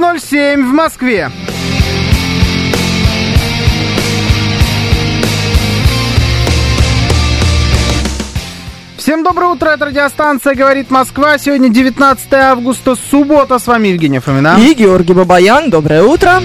9.07 в Москве. Всем доброе утро, это радиостанция «Говорит Москва». Сегодня 19 августа, суббота. С вами Евгения Фомина. И Георгий Бабаян. Доброе утро.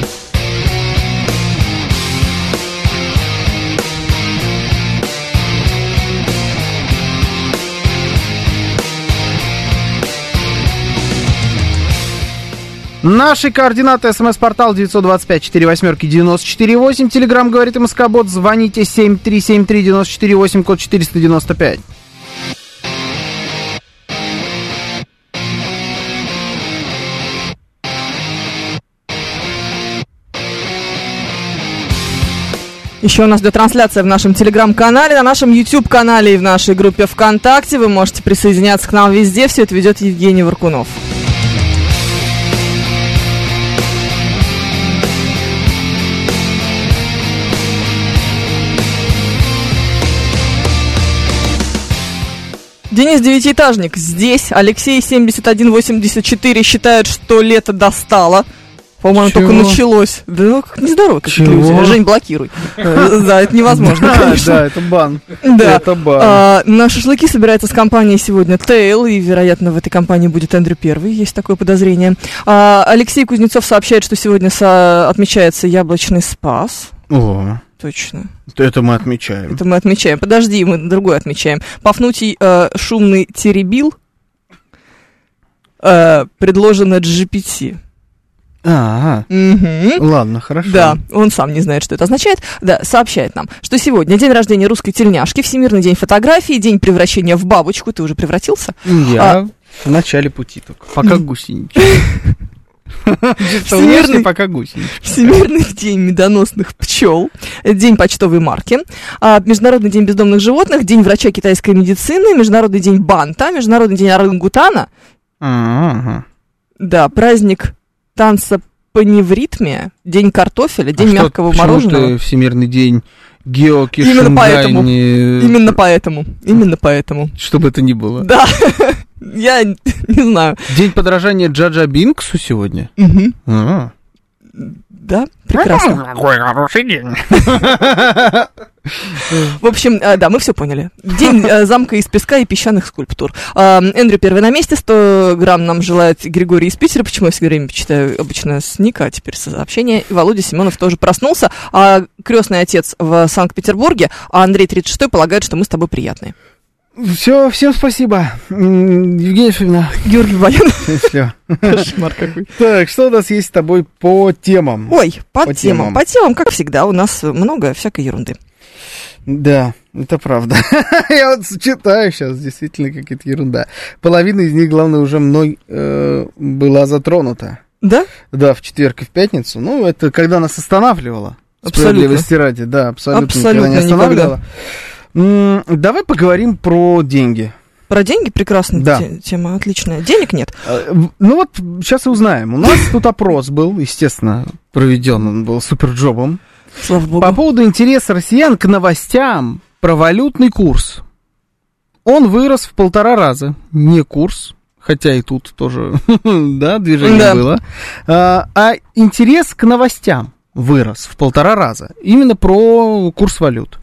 Наши координаты. СМС-портал 925-48-94-8. Телеграмм «Говорит Москобот». Звоните 7373-94-8, код 495. Еще у нас идет трансляция в нашем телеграм-канале, на нашем YouTube-канале и в нашей группе ВКонтакте. Вы можете присоединяться к нам везде. Все это ведет Евгений Варкунов. Денис Девятиэтажник здесь. Алексей 7184 считает, что лето достало. По-моему, Чего? только началось. Да ну, как нездорово Чего? люди. Жень, блокируй. Э, Да, это невозможно, Да, конечно. да, это бан. Да. Это бан. А, на шашлыки собирается с компанией сегодня Тейл, и, вероятно, в этой компании будет Эндрю Первый, есть такое подозрение. А, Алексей Кузнецов сообщает, что сегодня отмечается яблочный спас. О, Точно. это мы отмечаем. Это мы отмечаем. Подожди, мы другое отмечаем. Пафнутий э, шумный теребил э, предложено GPT. А, Мгм. ладно, хорошо. Да, он сам не знает, что это означает. Да, сообщает нам, что сегодня день рождения русской тельняшки, Всемирный день фотографии, день превращения в бабочку. Ты уже превратился? Я А. в начале пути только. Пока гусеничка. Всемирный- пока гусеничка. Всемирный день медоносных пчел, день почтовой марки, а, Международный день бездомных животных, день врача китайской медицины, Международный день банта, Международный день орангутана, да, праздник танца паневритмия, день картофеля, день А что- мягкого почему мороженого. ты Всемирный день Геоки Именно поэтому. не... Именно поэтому, именно поэтому. Чтобы это ни было. Да, я не знаю. День подражания Джаджа Бинксу сегодня? А. Да, прекрасно. Какой хороший день. В общем, э, да, мы все поняли. День э, замка из песка и песчаных скульптур. А, Эндрю первый на месте, 100 грамм нам желает Григорий из Питера. Почему я все время читаю обычно с ника, а теперь со сообщения. И Володя Семенов тоже проснулся. А крестный отец в Санкт-Петербурге, а Андрей 36 полагает, что мы с тобой приятные. Все, всем спасибо. М, Евгений Фомина. Георгий Баян. Все. Кошмар какой. Так, что у нас есть с тобой по темам? Ой, по, По темам. темам. По темам, как всегда, у нас много всякой ерунды. Да, это правда. Я вот читаю сейчас, действительно, какая-то ерунда. Половина из них, главное, уже мной э, была затронута. Да? Да, в четверг и в пятницу. Ну, это когда нас останавливало. Абсолютно. Справедливости ради, да, абсолютно, Абсолютно никогда не останавливало. Давай поговорим про деньги. Про деньги прекрасная Да. те- тема, отличная. Денег нет. В- Ну вот, сейчас и узнаем. У нас тут опрос был, естественно, проведен, он был суперджобом. Слава богу. По поводу интереса россиян к новостям про валютный курс. Он вырос в полтора раза. Не курс, хотя и тут тоже, да, движение Да. было. А, а интерес к новостям вырос в полтора раза. Именно про курс валют.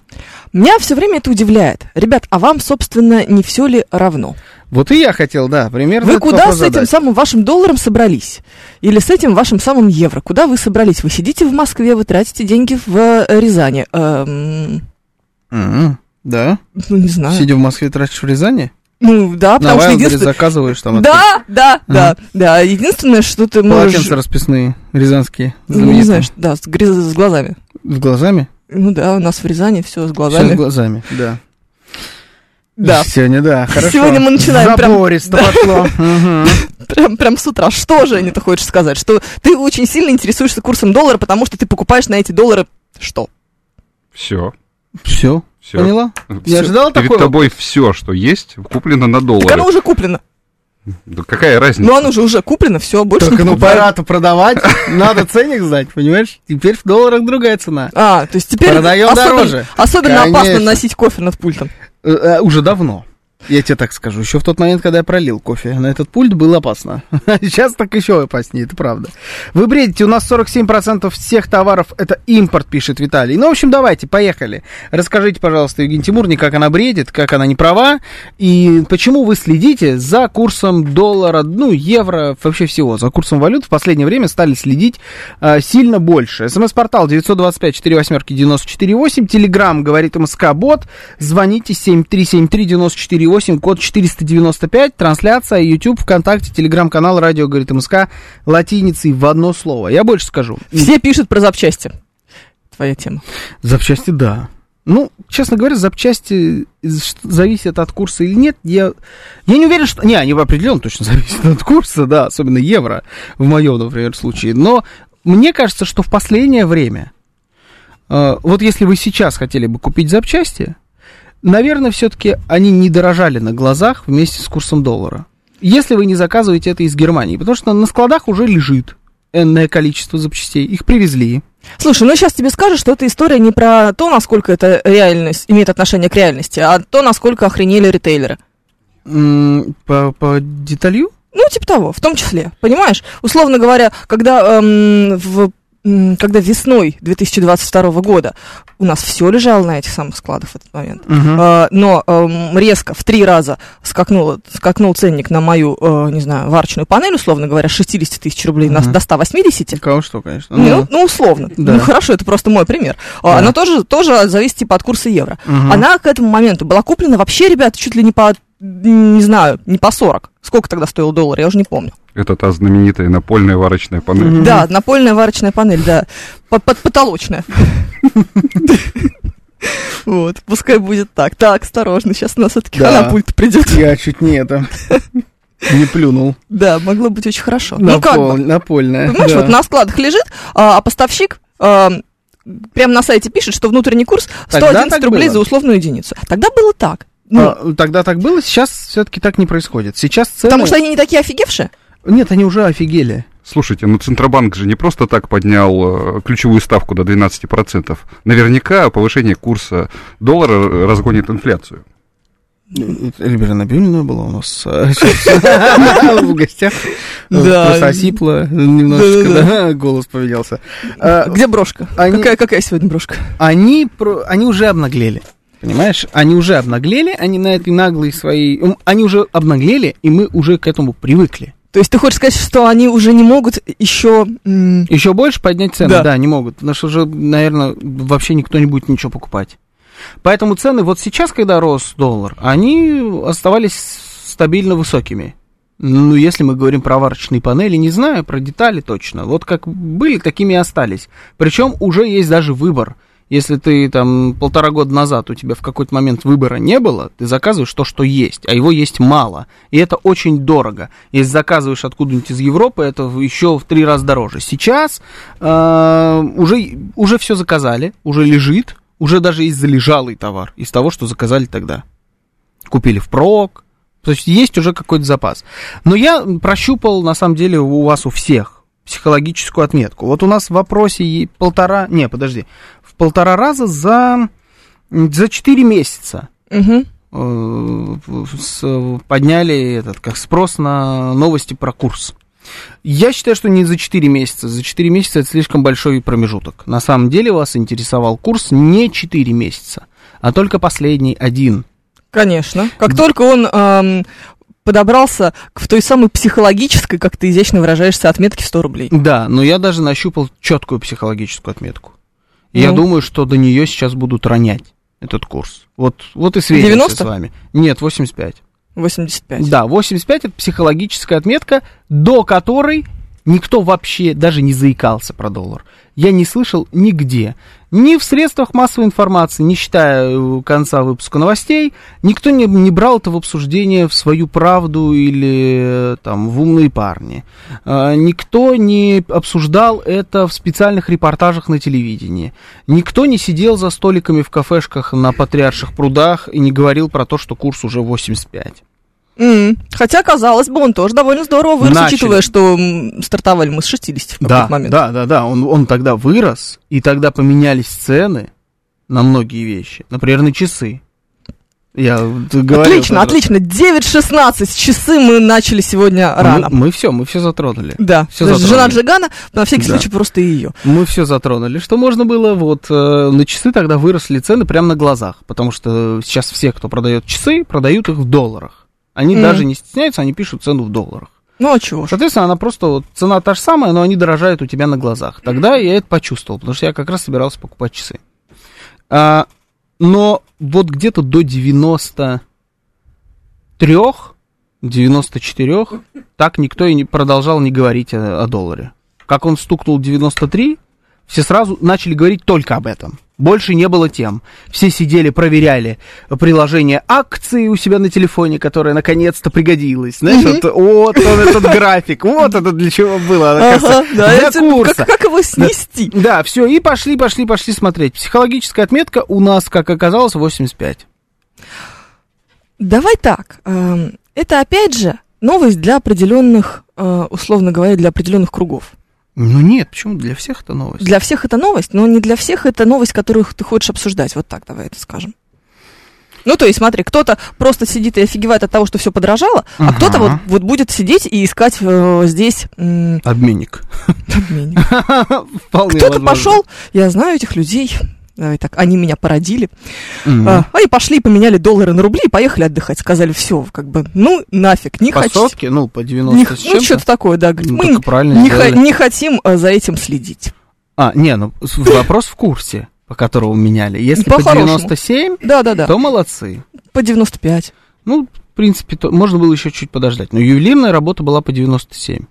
Меня все время это удивляет. Ребят, а вам, собственно, не все ли равно? Вот и я хотел, да, примерно Вы куда с этим самым вашим долларом собрались? Или с этим вашим самым евро? Куда вы собрались? Вы сидите в Москве, вы тратите деньги в э, Рязани. Эм, Да? ну, не знаю. Сидя в Москве, тратишь в Рязани? Ну, да, На потому что Вайлдберри единственное... заказываешь там Да, да, да, да. Единственное, что ты можешь... полотенца расписные, рязанские, Ну, не знаю, что- да, с, грыз- с глазами. С глазами? Ну да, у нас в Рязани все с глазами. с глазами, да. Да, Сегодня, да, хорошо. Сегодня мы начинаем прям- Забористо пошло. Мгм. прям, прям с утра. Что же, Женя, ты хочешь сказать? Что ты очень сильно интересуешься курсом доллара, потому что ты покупаешь на эти доллары что? Все. Все, Все. поняла? Не ожидала Перед такого? тобой все, что есть, куплено на Так доллары. оно уже куплено. Да какая разница? Ну, оно же уже куплено, все, больше Только не ну пора-то продавать, надо ценник знать, понимаешь? Теперь в долларах другая цена. А, то есть теперь Продаем особенно, дороже. особенно опасно Конечно. носить кофе над пультом. Э, э, Уже давно. Я тебе так скажу. Еще в тот момент, когда я пролил кофе на этот пульт, было опасно. Сейчас так еще опаснее, это правда. Вы бредите, у нас 47% всех товаров это импорт, пишет Виталий. Ну, в общем, давайте, поехали. Расскажите, пожалуйста, Евгений Тимурни, как она бредит, как она не права, и почему вы следите за курсом доллара, ну, евро, вообще всего, за курсом валют в последнее время стали следить а, сильно больше. СМС-портал 925 48 94 8, Телеграм, говорит МСК Бот, звоните 7373 94 8, код 495, трансляция, YouTube, ВКонтакте, Телеграм-канал, радио, говорит МСК, латиницей в одно слово. Я больше скажу. Все пишут про запчасти. Твоя тема. Запчасти, да. Ну, честно говоря, запчасти зависят от курса или нет. Я, я не уверен, что... Не, они определенно точно зависят от курса, да, особенно евро, в моем, например, случае. Но мне кажется, что в последнее время, э, вот если вы сейчас хотели бы купить запчасти, наверное, все-таки они не дорожали на глазах вместе с курсом доллара. Если вы не заказываете это из Германии, потому что на складах уже лежит энное количество запчастей, их привезли. Слушай, ну сейчас тебе скажут, что эта история не про то, насколько это реальность, имеет отношение к реальности, а то, насколько охренели ритейлеры. М, По, по деталью? Ну, типа того, в том числе, понимаешь? Условно говоря, когда, эм, в, когда весной 2022 года у нас все лежало на этих самых складах в этот момент, Мгм. э, но эм, резко в три раза скакнул, скакнул ценник на мою, э, не знаю, варочную панель, условно говоря, с 60 тысяч рублей на- Мгм. до 180, Кого что, конечно. Ну, ну, условно. Да. Ну, хорошо, это просто мой пример. А, Да. Она тоже, тоже зависит типа от курса евро. Мгм. Она к этому моменту была куплена вообще, ребята, чуть ли не по, не знаю, не по 40. Сколько тогда стоил доллар, я уже не помню. Это та знаменитая напольная варочная панель. Мгм. Да, напольная варочная панель, да. Под, под потолочная. Вот, пускай будет так. Так, осторожно, сейчас у нас все-таки Да. пульт придет. Я чуть не это... Не плюнул. Да, могло быть очень хорошо. Ну как бы, Напол- Напольная. Понимаешь, да. вот на складах лежит, а, а поставщик а, прямо на сайте пишет, что внутренний курс Тогда 111 так рублей было. за условную единицу. Тогда было так. Ну, А, тогда так было, сейчас все-таки так не происходит. Сейчас цены... потому что они не такие офигевшие. Нет, они уже офигели. Слушайте, ну Центробанк же не просто так поднял э, ключевую ставку до 12%. Наверняка повышение курса доллара разгонит инфляцию. Эльвира Набиулина была у нас э, в гостях. Да. Просто осипла немножечко, голос поменялся. Где брошка? Какая, сегодня брошка? Они уже обнаглели. Понимаешь? Они уже обнаглели, они на этой наглой своей... Они уже обнаглели, и мы уже к этому привыкли. То есть ты хочешь сказать, что они уже не могут еще... Еще больше поднять цены, Да. да, не могут. Потому что уже, наверное, вообще никто не будет ничего покупать. Поэтому цены вот сейчас, когда рос доллар, они оставались стабильно высокими. Ну, если мы говорим про варочные панели, не знаю, про детали точно. Вот как были, такими и остались. Причем уже есть даже выбор. Если ты там полтора года назад у тебя в какой-то момент выбора не было, ты заказываешь то, что есть, а его есть мало. И это очень дорого. Если заказываешь откуда-нибудь из Европы, это еще в три раза дороже. Сейчас э, уже, уже все заказали, уже лежит, уже даже есть залежалый товар из того, что заказали тогда. Купили впрок, то есть есть уже какой-то запас. Но я прощупал, на самом деле, у вас у всех психологическую отметку. Вот у нас в вопросе полтора, не, подожди, в полтора раза за, за 4 месяца мгм. э, подняли этот, как спрос на новости про курс. Я считаю, что не за 4 месяца. За 4 месяца это слишком большой промежуток. На самом деле вас интересовал курс не 4 месяца, а только последний один. Конечно. Как только он ам, подобрался к в той самой психологической, как ты изящно выражаешься, отметке в 100 рублей. Да, но я даже нащупал четкую психологическую отметку. И Я Ну? думаю, что до нее сейчас будут ронять этот курс. Вот, вот и светимся 90? с вами. Нет, 85. 85. Да, 85 это психологическая отметка, до которой никто вообще даже не заикался про доллар. Я не слышал нигде. Ни в средствах массовой информации, не считая э, конца выпуска новостей, никто не, не брал это в обсуждение в свою правду или э, там в умные парни. А, Никто не обсуждал это в специальных репортажах на телевидении. Никто не сидел за столиками в кафешках на Патриарших прудах и не говорил про то, что курс уже 85. М, Хотя, казалось бы, он тоже довольно здорово вырос, Начали. учитывая, что стартовали мы с 60 в какой-то Да, момент. да, да, да. Он, он тогда вырос, и тогда поменялись цены на многие вещи. Например, на часы. Я говорю, Отлично, отлично. 9.16. Часы мы начали сегодня рано. Мы, все, мы все затронули. Да, Даже затронули. жена Джигана, на всякий Да. случай просто ее. Мы все затронули. Что можно было? Вот э, на часы тогда выросли цены прямо на глазах, потому что сейчас все, кто продает часы, продают их в долларах. Они Мгм. даже не стесняются, они пишут цену в долларах. Ну а чего. Соответственно, она просто вот цена та же самая, но они дорожают у тебя на глазах. Тогда я это почувствовал, потому что я как раз собирался покупать часы. А, но вот где-то до 93, 94 так никто и не продолжал не говорить о, о долларе. Как он стукнул 93, все сразу начали говорить только об этом. Больше не было тем. Все сидели, проверяли приложение акции у себя на телефоне, которое наконец-то пригодилось. Знаешь, вот, вот он этот график, вот это для чего было. Ага, да, для это- курса. как, как его снести? Да, все, и пошли, пошли, пошли смотреть. Психологическая отметка у нас, как оказалось, 85. Давай так. эм, Это опять же новость для определенных, э, условно говоря, для определенных кругов. Ну нет, почему для всех это новость? Для всех это новость, но не для всех это новость, которую ты хочешь обсуждать. Вот так давай это скажем. Ну, то есть, смотри, кто-то просто сидит и офигевает от того, что все подорожало, а Ага. кто-то вот, вот будет сидеть и искать э, здесь м, Обменник. обменник. Кто-то пошел, я знаю этих людей, давай так, они меня породили. Мгм. А, они пошли, поменяли доллары на рубли и поехали отдыхать. Сказали, все, как бы, ну, нафиг, не По хотите. сотке, ну, по 90 Не х- ну, что-то такое, да. Говорит, Ну, мы правильно не, хо- не хотим а, за этим следить. А, не, ну, вопрос в курсе, по которому меняли. Если по По-хорошему. 97, Да, да, да. то молодцы. По 95. Ну, в принципе, то, можно было еще чуть подождать. Но ювелирная работа была по 97.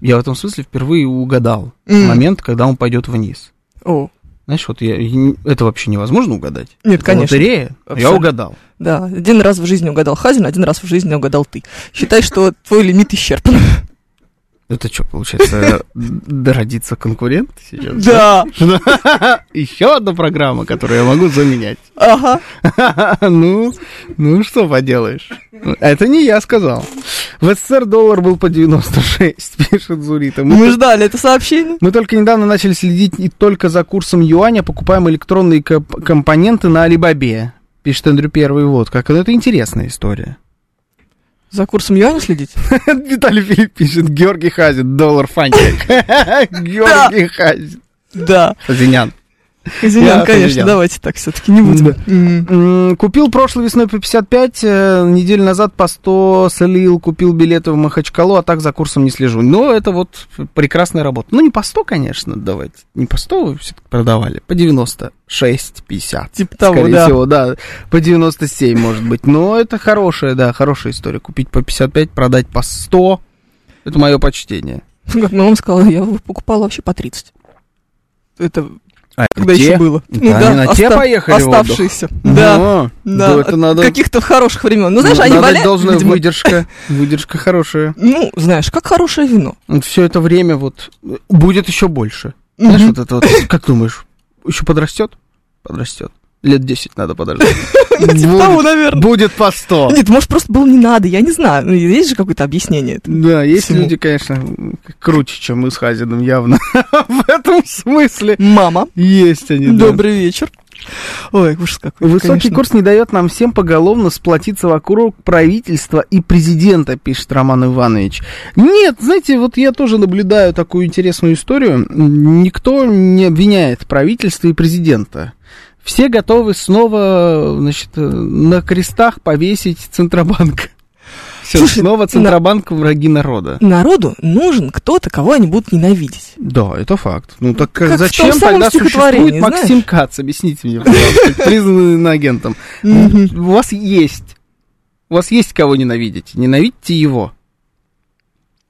Я в этом смысле впервые угадал М. момент, когда он пойдет вниз. О, Знаешь, вот я, я- это вообще невозможно угадать. нет, Это конечно. Лотерея, я Абсолютно. угадал. Да, один раз в жизни угадал Хазин, один раз в жизни угадал ты. Считай, что твой лимит исчерпан. Это что, получается, д- родится конкурент сейчас? Да. Еще одна программа, которую я могу заменять. Ага. Ну, ну что поделаешь. Это не я сказал. В СССР доллар был по 96, пишет Зурита. Мы, Мы ждали это сообщение. мы только недавно начали следить не только за курсом юаня, покупаем электронные коп- компоненты на Алибабе. Пишет Эндрю Первый. Вот как. Это интересная история. За курсом юаня следить? Виталий Филипп пишет. Георгий Хазин, доллар фантик. Георгий Хазин. Да. Хазинян. Хазинян, Я конечно, Хазинян. давайте так все-таки не будем. М, Купил прошлой весной по 55, э, неделю назад по 100 слил, купил билеты в Махачкалу, а так за курсом не слежу. Но это вот прекрасная работа. Ну, не по 100, конечно, давайте. Не по 100 вы все продавали, по 96, 50. Типа того, Скорее да. всего, да, по 97, может быть. Но это хорошая, да, хорошая история. Купить по 55, продать по 100, это мое почтение. Как мама сказала, я его покупала вообще по 30. Это А когда где? еще было. Да, они на те поехали? Оставшиеся. Да. Ну, Да, это от надо... каких-то хороших времен. Ну, знаешь, они надо валяют, должна видимо, выдержка, выдержка хорошая. Ну, знаешь, как хорошее вино. Все это время вот э, будет еще больше. Знаешь, вот это вот, как думаешь, еще подрастет? Подрастет. Лет 10 надо подождать. Типа того, наверное. будет по 100. Нет, может, просто было не надо, я не знаю. Ну, есть же какое-то объяснение. Да, есть люди, конечно, круче, чем мы с Хазиным, явно. В этом смысле Мама, есть они. добрый вечер. Ой, ужас какой. Высокий конечно. курс не дает нам всем поголовно сплотиться вокруг правительства и президента, пишет Роман Иванович. Нет, знаете, вот я тоже наблюдаю такую интересную историю. Никто не обвиняет правительство и президента. Все готовы снова, значит, э, на крестах повесить Центробанк. Все, Слушай, снова Центробанк враги народа. Народу нужен кто-то, кого они будут ненавидеть. Да, это факт. Ну так Как в зачем тогда существует Максим Кац? Объясните мне, пожалуйста, признанный иноагентом. Мгм. У вас есть. У вас есть кого ненавидеть. Ненавидьте его.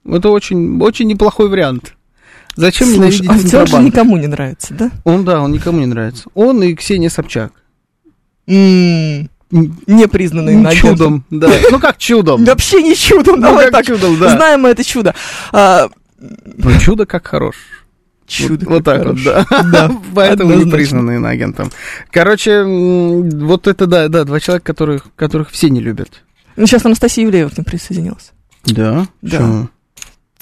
Это очень, очень неплохой вариант. Зачем Слушай, ненавидеть а ведь он же никому не нравится, да? Он, да, он никому не нравится. Он и Ксения Собчак. М, Непризнанный иноагентом. Чудом, да. Ну как чудом? Вообще не чудом, Ну давай так. чудом, да. Знаем мы это чудо. А, Ну чудо как хорош. чудо. Вот, вот так вот, хорошо. да. Да, Поэтому не признанный иноагентом. Короче, вот это, да, да, два человека, которых, которых все не любят. Ну, сейчас Анастасия Ивлеева к ним присоединилась. Да? Да. Почему?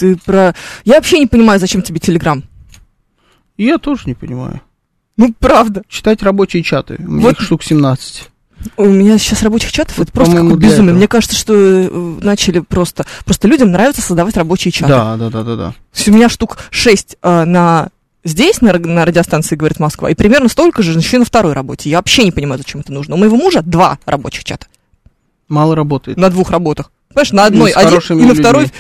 Ты про... Я вообще не понимаю, зачем тебе Телеграм. Я тоже не понимаю. Ну, правда. Читать рабочие чаты. У меня Вот- их штук 17. У меня сейчас рабочих чатов, это просто какое безумие. этого. Мне кажется, что э, начали просто... Просто людям нравится создавать рабочие чаты. Да, да, да, да, да. У меня штук 6 на здесь, на, на радиостанции «Говорит Москва», и примерно столько же еще на второй работе. Я вообще не понимаю, зачем это нужно. У моего мужа два рабочих чата Мало работает. на двух работах. Понимаешь, на одной один, и на людьми. второй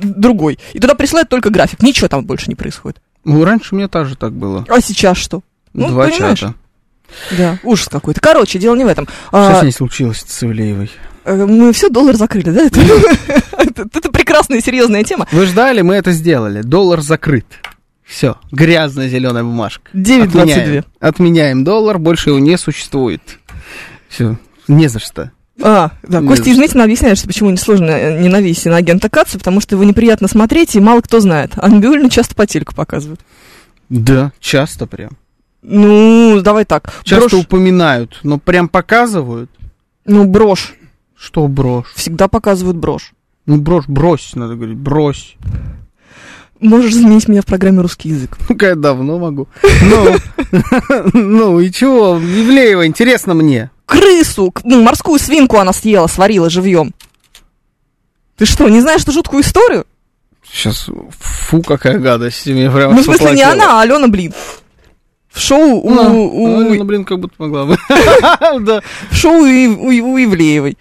другой. И туда присылают только график. Ничего там больше не происходит. Ну, раньше у меня также так было. А сейчас что? Ну, Два понимаешь? чата. Да, ужас какой-то. Короче, дело не в этом. Что А, с ней случилось с Ивлеевой? э, мы все доллар закрыли, да? Это, это- это прекрасная и серьезная тема. Вы ждали, мы это сделали. Доллар закрыт. Все, грязная зеленая бумажка. 9,22. Отменяем. Отменяем доллар, больше его не существует. Все, не за что. А, да, Не Костя Нытина объясняет, что почему несложно э, ненависти на агента Каца, потому что его неприятно смотреть, и мало кто знает. А Набиуллину часто по телеку показывают. Да, часто прям. Ну, давай так. Часто Брошь, упоминают, но прям показывают. ну, брошь. Что брошь? Всегда показывают брошь. Ну, брошь, брось, надо говорить, брось. Можешь заменить меня в программе «Русский язык». Ну-ка, я давно могу. Ну, ну и чего, Ивлеева, интересно мне. Крысу, ну, морскую свинку она съела, сварила живьем. Ты что, не знаешь эту жуткую историю? Сейчас, фу, какая гадость. Мне прям ну, в смысле, не она, а Алена Блин. В шоу у, Ну, у- Алена, блин, как будто могла бы. В шоу у Ивлеевой.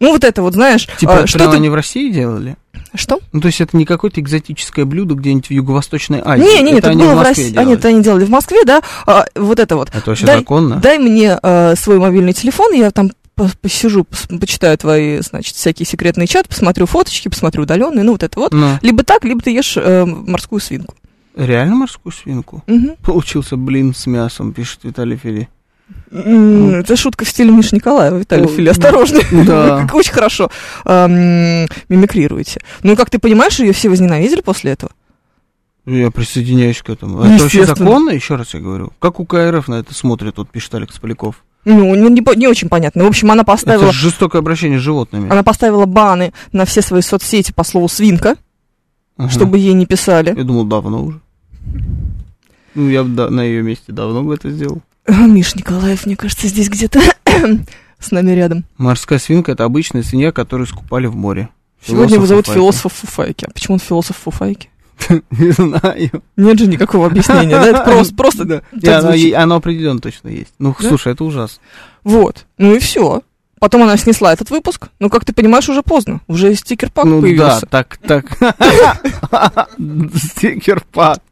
Ну, вот это вот, знаешь, Типа, а, что прям ты- они в России делали? Что? Ну, то есть это не какое-то экзотическое блюдо где-нибудь в Юго-Восточной Азии. Не, не, не, это они было в в России. А, делали. нет, они делали в Москве, да. А, вот это вот. Это вообще дай- законно? Дай мне э, свой мобильный телефон, я там по- посижу, пос- почитаю твои, значит, всякие секретные чаты, посмотрю фоточки, посмотрю удаленные, ну вот это вот. Ну, Либо так, либо ты ешь э, морскую свинку. реально морскую свинку? Мгм. Получился блин с мясом, пишет Виталий Фили. Это шутка в стиле Миши Николаева, Виталий О, Фили, осторожно. да. Очень хорошо мимикрируете. Ну, как ты понимаешь, ее все возненавидели после этого? Я присоединяюсь к этому. Это вообще законно, еще раз я говорю? Как у КРФ на это смотрит, вот пишет Алекс Поляков. Ну, не, не не очень понятно. В общем, она поставила, Это же жестокое обращение с животными. она поставила баны на все свои соцсети по слову «свинка», Ага. чтобы ей не писали. Я думал, давно уже. Ну, я бы да- на ее месте давно бы это сделал. А, Миш Николаев, мне кажется, здесь где-то с нами рядом. Морская свинка – это обычная свинья, которую скупали в море. Сегодня его Философ зовут Фуфайки. философ Фуфайки. А почему он философ Фуфайки? Не знаю. Нет же никакого объяснения, да? Это просто, просто Да. И оно, оно определенно точно есть. Ну, Да? слушай, это ужасно. Вот. Ну и все. Потом она снесла этот выпуск. Ну, как ты понимаешь, уже поздно. Уже стикер-пак ну появился. да, так, так. Стикер-пак.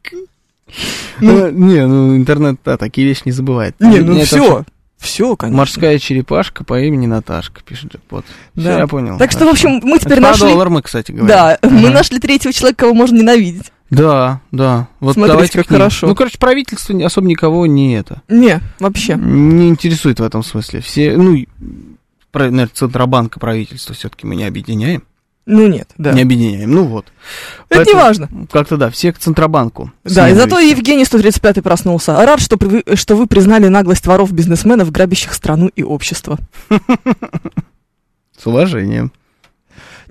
Ну. Э, Не, ну интернет, да, такие вещи не забывает. Не, ну все. Все, конечно. Морская черепашка по имени Наташка, пишет Джекпот. Да. Всё, я понял. Так что, в общем, мы теперь нашли... доллар мы, кстати говоря. Да, мы нашли третьего человека, кого можно ненавидеть. Да, да. Вот Смотрите, давайте как хорошо. Ну, короче, правительство особо никого не это. Не, вообще. Не интересует в этом смысле. Все, ну, наверное, Центробанка правительство все-таки мы не объединяем. Ну нет, да. Не объединяем. Ну вот. Это не Поэтому важно. Как-то да, все к Центробанку. Да, и зато. Евгений 135 проснулся. Рад, что, при- что вы признали наглость воров-бизнесменов, грабящих страну и общество. С уважением.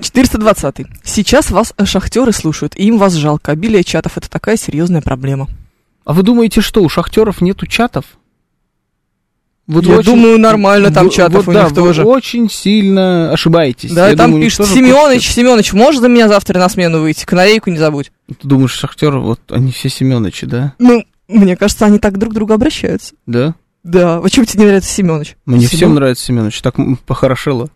420. Сейчас вас шахтеры слушают, и им вас жалко. Обилие чатов — это такая серьезная проблема. А вы думаете, что у шахтеров нету чатов? Вот Я очень- думаю, нормально там вы- чатов вот у да, них тоже. Вы очень сильно ошибаетесь. Да, Я там думаю, пишет, Семенович, Семенович, можешь за меня завтра на смену выйти? Канарейку не забудь. Ты думаешь, шахтеры, вот они все Семеновичи, да? Ну, мне кажется, они так друг к другу обращаются. Да? Да, почему тебе не нравится Семенович? Мне Семен- всем нравится Семенович, так похорошело.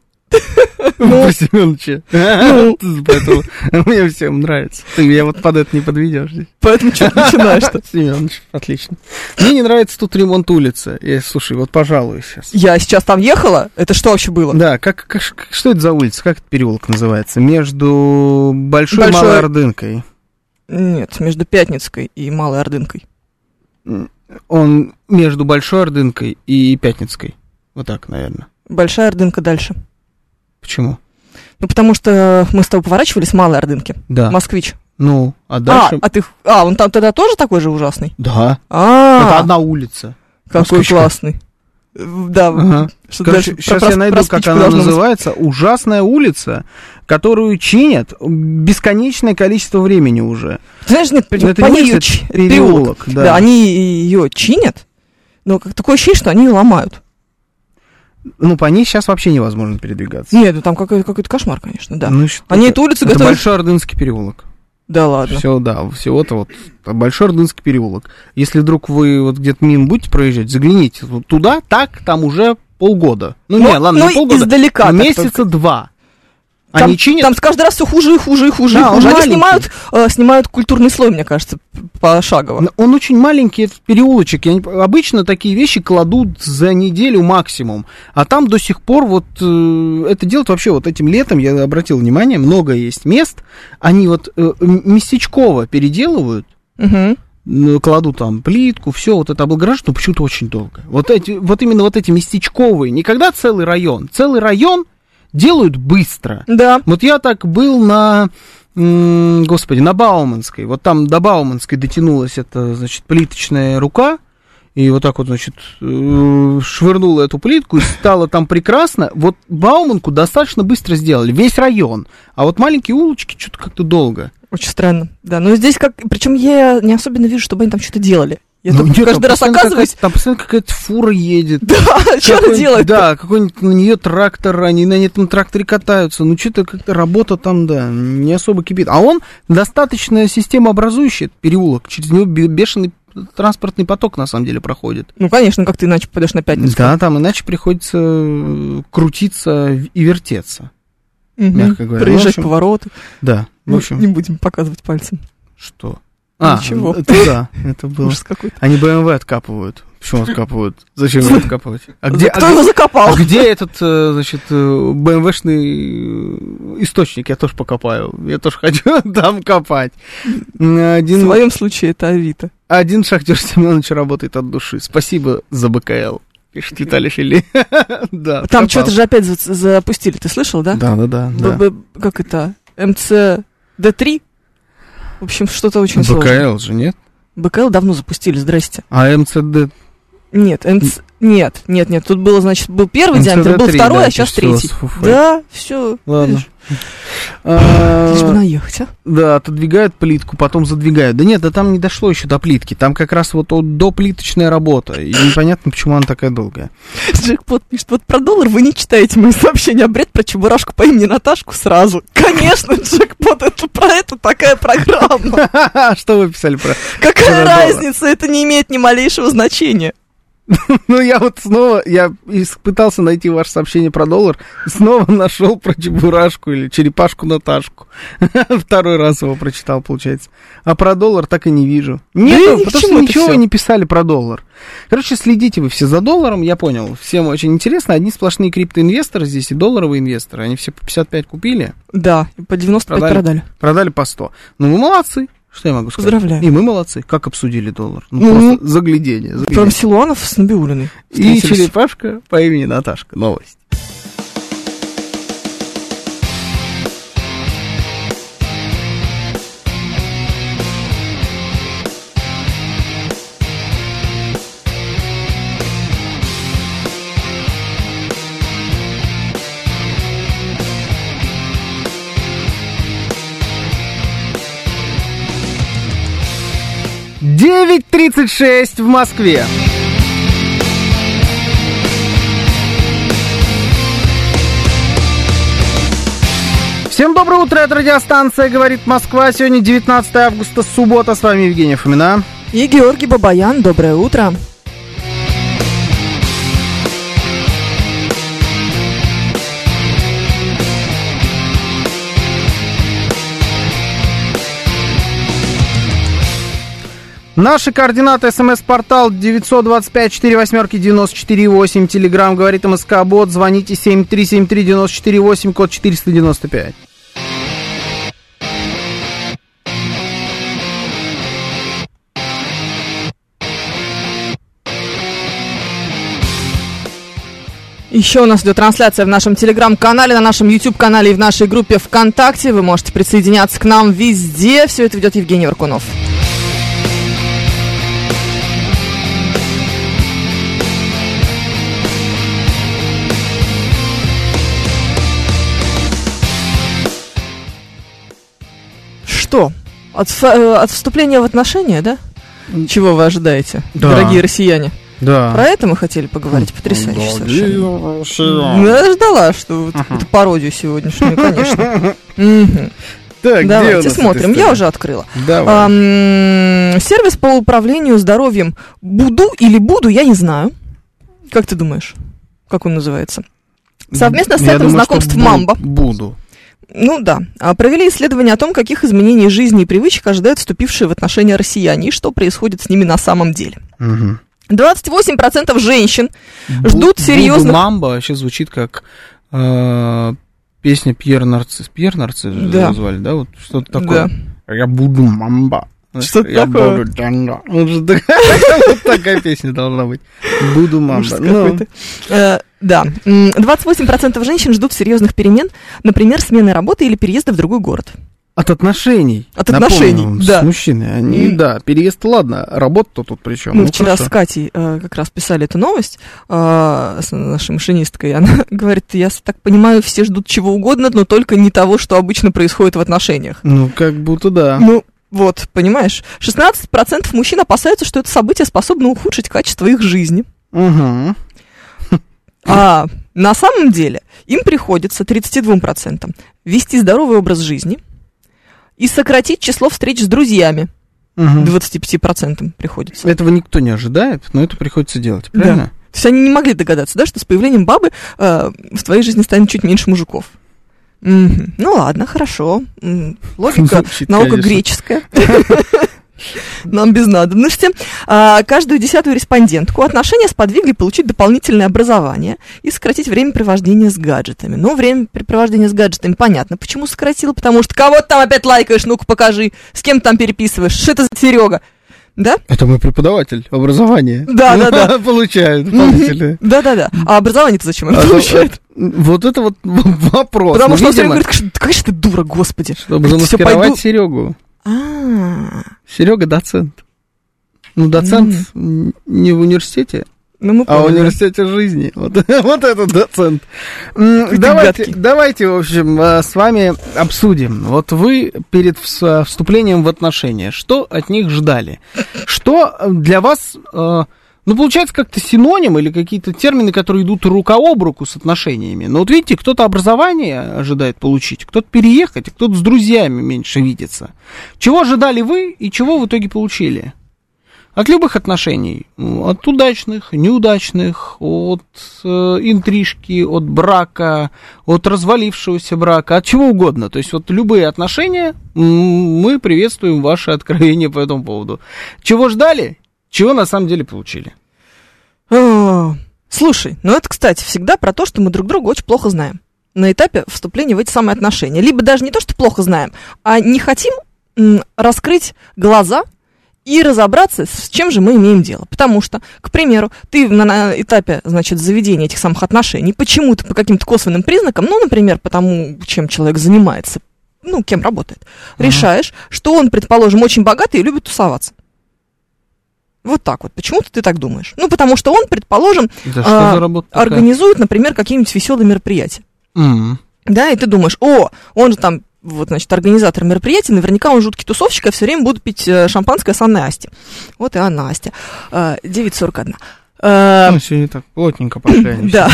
Ну. Про Семеновича. Ну. Поэтому мне всем нравится. Ты меня вот под это не подведешь здесь. Поэтому что начинаешь-то? Семенович, отлично. Мне не нравится тут ремонт улицы. Я, слушай, вот пожалуй сейчас. Я сейчас там ехала? Это что вообще было? Да, как, как, что это за улица? Как этот переулок называется? Между Большой и Большой- Малой Ордынкой. Нет, между Пятницкой и Малой Ордынкой. Он между Большой Ордынкой и Пятницкой. Вот так, наверное. Большая Ордынка дальше. Почему? Ну, потому что мы с тобой поворачивали с Малой Ордынки. Да. Москвич. Ну, а А, дальше... а ты... А, он там тогда тоже такой же ужасный? Да. А, Это одна улица. какой Москвичка. классный. Да, Ага. что Короче, дальше? сейчас Про- я найду, как проспичку она должно быть. называется. Ужасная улица, которую чинят бесконечное количество времени уже. Ты знаешь, нет, Но это по не это чи- переулок, да. Да. они ее чинят, но как такое ощущение, что они ее ломают. Ну, по ней сейчас вообще невозможно передвигаться. Нет, ну там какой- какой-то кошмар, конечно, да. Ну, что Они это? эту улицу Это готовят... Большой Ордынский переулок. Да ладно. Все, да, всего-то вот Большой Ордынский переулок. Если вдруг вы вот где-то мимо будете проезжать, загляните туда, так, там уже полгода. Ну, не, ладно, ну, не полгода, издалека месяца только. два. Там, Они чинят там с каждый раз все хуже и хуже и хуже Да, и хуже. Они маленький. снимают, э, снимают культурный слой, мне кажется, пошагово. Он очень маленький, этот переулочек. Я не Обычно такие вещи кладут за неделю максимум. А там до сих пор вот э, это делают вообще вот этим летом, я обратил внимание, много есть мест. Они вот э, местечково переделывают, Мгм. ну, кладут там плитку, все, вот это облагораживают, но почему-то очень долго. Вот, эти, вот именно вот эти местечковые, не когда целый район. Целый район делают быстро. Да. Вот я так был на, господи, на Бауманской. Вот там до Бауманской дотянулась эта, значит, плиточная рука. И вот так вот, значит, э, швырнула эту плитку, и стало там прекрасно. Вот Бауманку достаточно быстро сделали, весь район. А вот маленькие улочки что-то как-то долго. Очень странно. Да, но здесь как... Причем я не особенно вижу, чтобы они там что-то делали. Я Ну, нет, там каждый раз оказываюсь... какая-то- Там постоянно какая-то фура едет. Да, что она делает? Да, какой-нибудь на нее трактор, они на этом тракторе катаются. Ну, что-то как-то работа там, да, не особо кипит. А он достаточно системообразующий, переулок. Через него бе- бешеный транспортный поток, на самом деле, проходит. Ну, конечно, как ты иначе пойдешь на пятницу. Да, там иначе приходится э, крутиться и вертеться. Мгм. мягко говоря. Проезжать общем, повороты. Да, в Ну, общем, Не будем показывать пальцем. что? А, Ничего. это да, это было. Они БМВ откапывают. Почему откапывают? Зачем его откапывать? А где, а Кто где- его закопал? А где этот, э, значит, э, БМВшный источник? Я тоже покопаю. Я тоже хочу там копать. М, В Один, своем случае это Авито. один шахтер Семенович работает от души. Спасибо за БКЛ. Пишет Виталий Фили. Да. Там откопал. что-то же опять за- запустили, ты слышал, да? Да, да, да. Как это? МЦ-Д3? В общем, что-то очень сложное. БКЛ же, нет? БКЛ давно запустили, здрасте. А МЦД... Нет, МЦ... Нет, нет, нет, тут было, значит, был первый диаметр, был МЦД-3, второй, да, а сейчас третий. Уфы. Да, все. Ладно. А, Лишь бы наехать, а? Да, отодвигают плитку, потом задвигают. Да нет, да там не дошло еще до плитки. Там как раз вот от- доплиточная работа. И непонятно, почему она такая долгая. Джекпот пишет, вот про доллар вы не читаете мои сообщения, а бред про чебурашку по имени Наташку сразу. Конечно, Джекпот, это про это такая программа. Что вы писали про... Какая разница, это не имеет ни малейшего значения. Ну, я вот снова, я пытался найти ваше сообщение про доллар, снова нашел про чебурашку или черепашку Наташку. Второй раз его прочитал, получается. А про доллар так и не вижу. Нет, к потому что ничего вы не писали про доллар. Короче, следите вы все за долларом, я понял. Всем очень интересно. Одни сплошные криптоинвесторы здесь и долларовые инвесторы. Они все по 55 купили, Да, по 95 Продали. продали. продали по 100. Ну, вы молодцы. Что я могу сказать? Поздравляю. И мы молодцы. Как обсудили доллар? Ну, Ну, просто заглядение. заглядение. Прям Силуанов с Набиулиной. И черепашка по имени Наташка. Новость. Девять тридцать шесть в Москве. Всем доброе утро, это радиостанция «Говорит Москва». Сегодня 19 августа, суббота. С вами Евгения Фомина. И Георгий Бабаян, доброе утро. Наши координаты. СМС-портал 925 4 восьмерки 94 Телеграмм говорит МСК Бот. Звоните 7373 94 код 495. Еще у нас идет трансляция в нашем телеграм-канале, на нашем YouTube-канале и в нашей группе ВКонтакте. Вы можете присоединяться к нам везде. Все это ведет Евгений Варкунов. Что? От, э, от вступления в отношения, да? Чего вы ожидаете, Да. дорогие россияне? Да. Про это мы хотели поговорить. Потрясающе совершенно. совершенно. Ну, Я ждала, что вот эту пародию сегодняшнюю, конечно. Так, Давайте смотрим. Я уже открыла. Давай. Сервис по управлению здоровьем Буду или Буду, я не знаю. Как ты думаешь? Как он называется? Совместно с что знакомств Мамба. Буду. Ну да. А, Провели исследование о том, каких изменений жизни и привычек ожидают вступившие в отношения россияне и что происходит с ними на самом деле. Мгм. 28% женщин Бу- Ждут серьезных- Мамба вообще звучит как э, песня Пьер Нарцисс. Пьер Нарцисс же Да. его звали, да? Вот что-то такое. Да. Я буду мамба. Что-то Я такое. буду джанга. Вот такая- песня должна быть. Буду. Ужас Ну. Э, Да. М, 28% женщин ждут серьезных перемен, например, смены работы или переезда в другой город. От отношений. От Напомню отношений, вам, да. С мужчиной. Они, М. да, переезд, ладно, работа тут причем. Мы Ну, вчера хорошо. с Катей э, как раз писали эту новость, э, с нашей машинисткой. Она говорит, я так понимаю, все ждут чего угодно, но только не того, что обычно происходит в отношениях. Ну, как будто да. Ну, вот, понимаешь? 16% мужчин опасаются, что это событие способно ухудшить качество их жизни. Угу. А на самом деле им приходится 32% вести здоровый образ жизни и сократить число встреч с друзьями. 25% приходится. Этого никто не ожидает, но это приходится делать, правильно? То есть они не могли догадаться, да, что с появлением бабы э, в твоей жизни станет чуть меньше мужиков. Мгм. Ну ладно, хорошо. Логика, Звучит, наука конечно. греческая. Нам без надобности. А, каждую десятую респондентку отношения сподвигли получить дополнительное образование и сократить время провождения с гаджетами. Ну, время препровождения с гаджетами понятно. Почему сократила? Потому что кого там опять лайкаешь, ну-ка покажи, с кем там переписываешь, что это за Серега? Да? Это мой преподаватель образования. Да, да, да. Получает дополнительное. Да-да-да. А образование-то зачем он А, получает? Вот это вот вопрос. Потому Ну, что видимо, говорит, «Конечно, какая же ты дура, господи. Чтобы замаскировать пойду. Серегу. А, Серега доцент. Ну, доцент не в университете, ну мы а в университете жизни. Вот, вот это доцент. Ты Давайте, гадкий. давайте, в общем, э, с вами обсудим. Вот вы перед вс- вступлением в отношения, что от них ждали? Что для вас, э, ну, получается, как-то синоним или какие-то термины, которые идут рука об руку с отношениями. Но вот видите, кто-то образование ожидает получить, кто-то переехать, а кто-то с друзьями меньше видится. Чего ожидали вы и чего в итоге получили? От любых отношений, м, от удачных, неудачных, от э, интрижки, от брака, от развалившегося брака, от чего угодно. То есть вот любые отношения, мы приветствуем ваши откровения по этому поводу. Чего ждали, чего на самом деле получили. А, Слушай, ну это, кстати, всегда про то, что мы друг друга очень плохо знаем на этапе вступления в эти самые отношения. Либо даже не то, что плохо знаем, а не хотим раскрыть глаза и разобраться, с чем же мы имеем дело. Потому что, к примеру, ты на, на этапе, значит, заведения этих самых отношений почему-то по каким-то косвенным признакам, ну, например, потому, чем человек занимается, ну, кем работает, Ага. решаешь, что он, предположим, очень богатый и любит тусоваться. Вот так вот. Почему-то ты так думаешь. Ну, потому что он, предположим, Это А, организует, например, какие-нибудь веселые мероприятия. М. Да, и ты думаешь, о, он же там, вот, значит, организатор мероприятия, наверняка он жуткий тусовщик, а все время будут пить э, шампанское с Анной Асти. Вот и Анна Настя. Э, 9.41. Э, Ну, сегодня так плотненько пошли они да.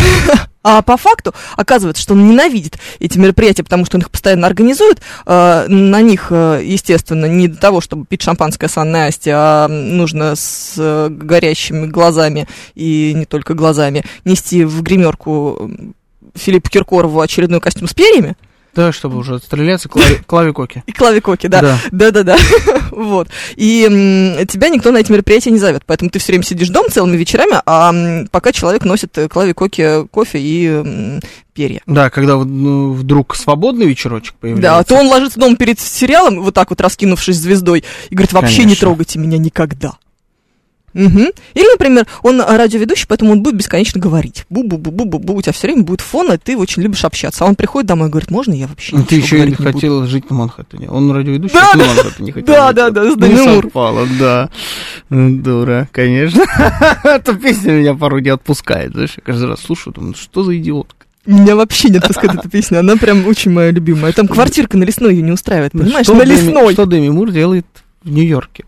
А по факту оказывается, что он ненавидит эти мероприятия, потому что он их постоянно организует. Э, на них, э, естественно, не для того, чтобы пить шампанское с Анной Асти, а нужно с э, горящими глазами и не только глазами нести в гримерку Филиппу Киркорову очередной костюм с перьями Да, чтобы уже отстреляться клави- клавикоки. и клавикоки, да. Да-да-да. вот. И тебя никто на эти мероприятия не зовет. Поэтому ты все время сидишь дома целыми вечерами, а пока человек носит э, клавикоки, кофе и перья. Да, когда ну, вдруг свободный вечерочек Да, появляется. то он ложится дома перед сериалом, вот так вот раскинувшись звездой, и говорит, вообще не трогайте меня никогда. Мгм. Или, например, он радиоведущий, поэтому он будет бесконечно говорить. Бу-бу-бу-бу-бу-бу, у тебя все время будет фон, и ты очень любишь общаться. А он приходит домой и говорит, можно я вообще Ну, Ты еще и не не буду?» хотел жить на Манхэттене. Он радиоведущий, Да, а да. Манхэттене хотел Да, да, да, с Не Мур. совпало, да. Ну, Дура, конечно. Эта песня меня порой не отпускает. Знаешь, я каждый раз слушаю, думаю, «Ну, что за идиотка. Меня вообще не отпускает эта песня, она прям очень моя любимая. Там квартирка на лесной ее не устраивает, понимаешь? Что на Дэми- лесной. Что Дэми Мур делает в Нью-Йорке?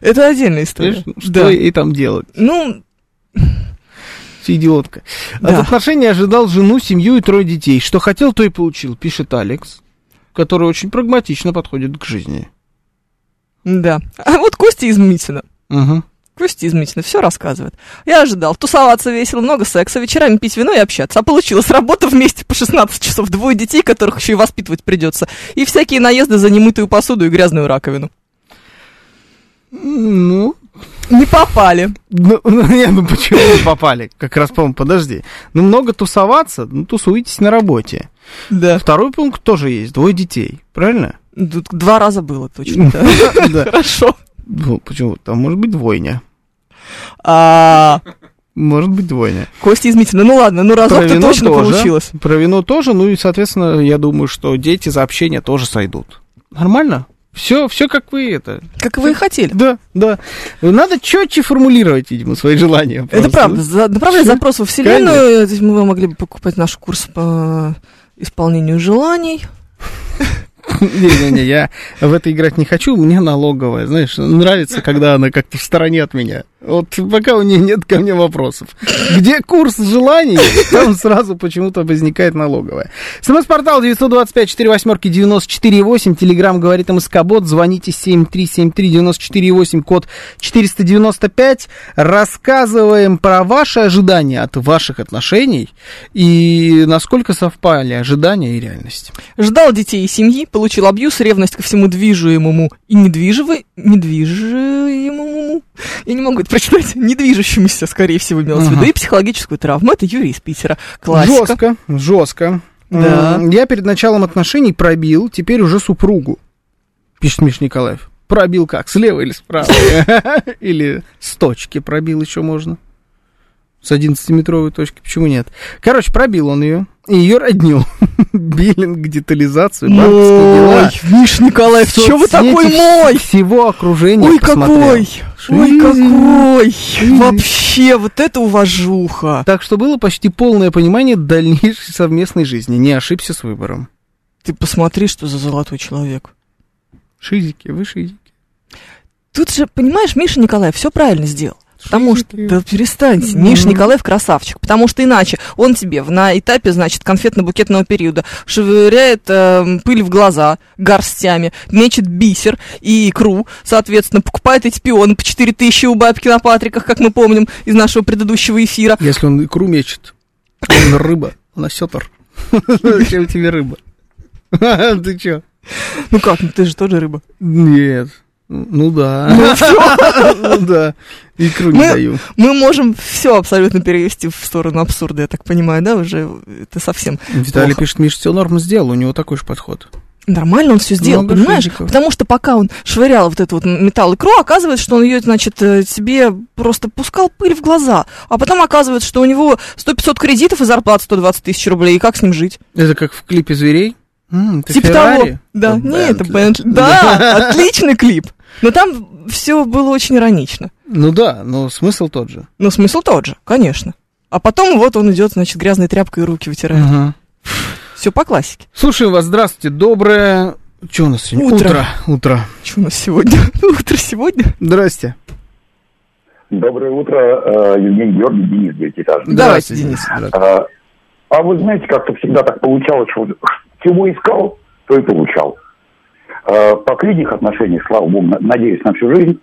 Это отдельная история. Понимаешь? Что Да. ей там делать? Ну, Идиотка. От Да. отношений ожидал жену, семью и трое детей. Что хотел, то и получил, пишет Алекс, который очень прагматично подходит к жизни. Да. А вот Костя из Митина. Угу. Костя из Митина все рассказывает. Я ожидал тусоваться весело, много секса, вечерами пить вино и общаться. А получилось работа вместе по 16 часов, двое детей, которых еще и воспитывать придется. И всякие наезды за немытую посуду и грязную раковину. Ну, Не попали. ну, ну, не, ну почему не попали? Как раз, по-моему, подожди. Ну, много тусоваться, ну, тусуйтесь на работе. Да. Второй пункт тоже есть, двое детей, правильно? Тут два раза было точно. да. Хорошо. Ну, почему? Там может быть двойня. А, Может быть двойня. Костя из Митина. Ну ладно, ну разок-то точно тоже. получилось. Про вино тоже, ну и, соответственно, я думаю, что дети за общение тоже сойдут. Нормально? Все, все как вы это. Как вы и хотели. Да, да. Надо четче формулировать, видимо, свои желания. Это просто. правда. За- Направлять запрос во Вселенную. То есть мы могли бы покупать наш курс по исполнению желаний. Не-не-не, я в это играть не хочу, мне налоговая, знаешь, нравится, когда она как-то в стороне от меня. Вот пока у нее нет ко мне вопросов. Где курс желаний, там сразу почему-то возникает налоговая. СМС-портал 925-48-94-8, Телеграмм говорит МСК-бот, звоните 7373-94-8, код 495. Рассказываем про ваши ожидания от ваших отношений и насколько совпали ожидания и реальность. Ждал детей и семьи, получил абьюз, ревность ко всему движимому и недвижимо... недвижимому... Я не могу это прочитать. Недвижущемуся, скорее всего, имелось в виду. Ага. И психологическую травму. Это Юрий из Питера. Классика. Жестко, жестко. Да. Я перед началом отношений пробил, теперь уже супругу, пишет Миш Николаев. Пробил как, слева или справа? Или с точки пробил еще можно? С 11-метровой точки, почему нет? Короче, пробил он ее, и ее родню. Биллинг, детализацию, банковские дела. Мой, Миш Николаев, что вы такой мой? Всего окружения Ой, посмотрел. какой! Ой, какой! Вообще, вот это уважуха. Так что было почти полное понимание дальнейшей совместной жизни. Не ошибся с выбором. Ты посмотри, что за золотой человек. Шизики, вы шизики. Тут же, понимаешь, Миша Николаев все правильно сделал. Потому что, да перестаньте, Миша Николаев красавчик, потому что иначе он тебе на этапе, значит, конфетно-букетного периода швыряет эм, пыль в глаза горстями, мечет бисер и икру, соответственно, покупает эти пионы по 4 тысячи у бабки на Патриках, как мы помним из нашего предыдущего эфира. Если он икру мечет, он рыба, он осетр. Зачем тебе рыба? Ты чё? Ну как, ну ты же тоже рыба. Нет. Ну да. Ну да. Икру не Мы- даю. Мы можем все абсолютно перевести в сторону абсурда, я так понимаю, да, уже это совсем Виталий плохо. пишет, Миш, все норм сделал, у него такой же подход. Нормально он все сделал, Много понимаешь? шизиков. Потому что пока он швырял вот эту вот металл икру, оказывается, что он ее, значит, э, себе просто пускал пыль в глаза. А потом оказывается, что у него 100-500 кредитов и зарплата 120 тысяч рублей. И как с ним жить? Это как в клипе зверей? М, ты типа Феррари? того. Да, это Бентли. Бентли. Да, отличный клип. Но там все было очень иронично. Ну да, но смысл тот же. Но смысл тот же, конечно. А потом вот он идет, значит, грязной тряпкой руки вытирает. Ага. Все по классике. Слушаем вас, здравствуйте, доброе... Что у нас сегодня? Утро. Утро. Утро. Что у нас сегодня? Утро сегодня? Здрасте. Доброе утро, э, Евгений Георгий, Денис Девятиэтажный. Давайте, Здравствуйте, Денис. Здравствуйте. А, а вы знаете, как-то всегда так получалось, что чего искал, то и получал. А, по их отношениях, слава богу, на- надеюсь на всю жизнь,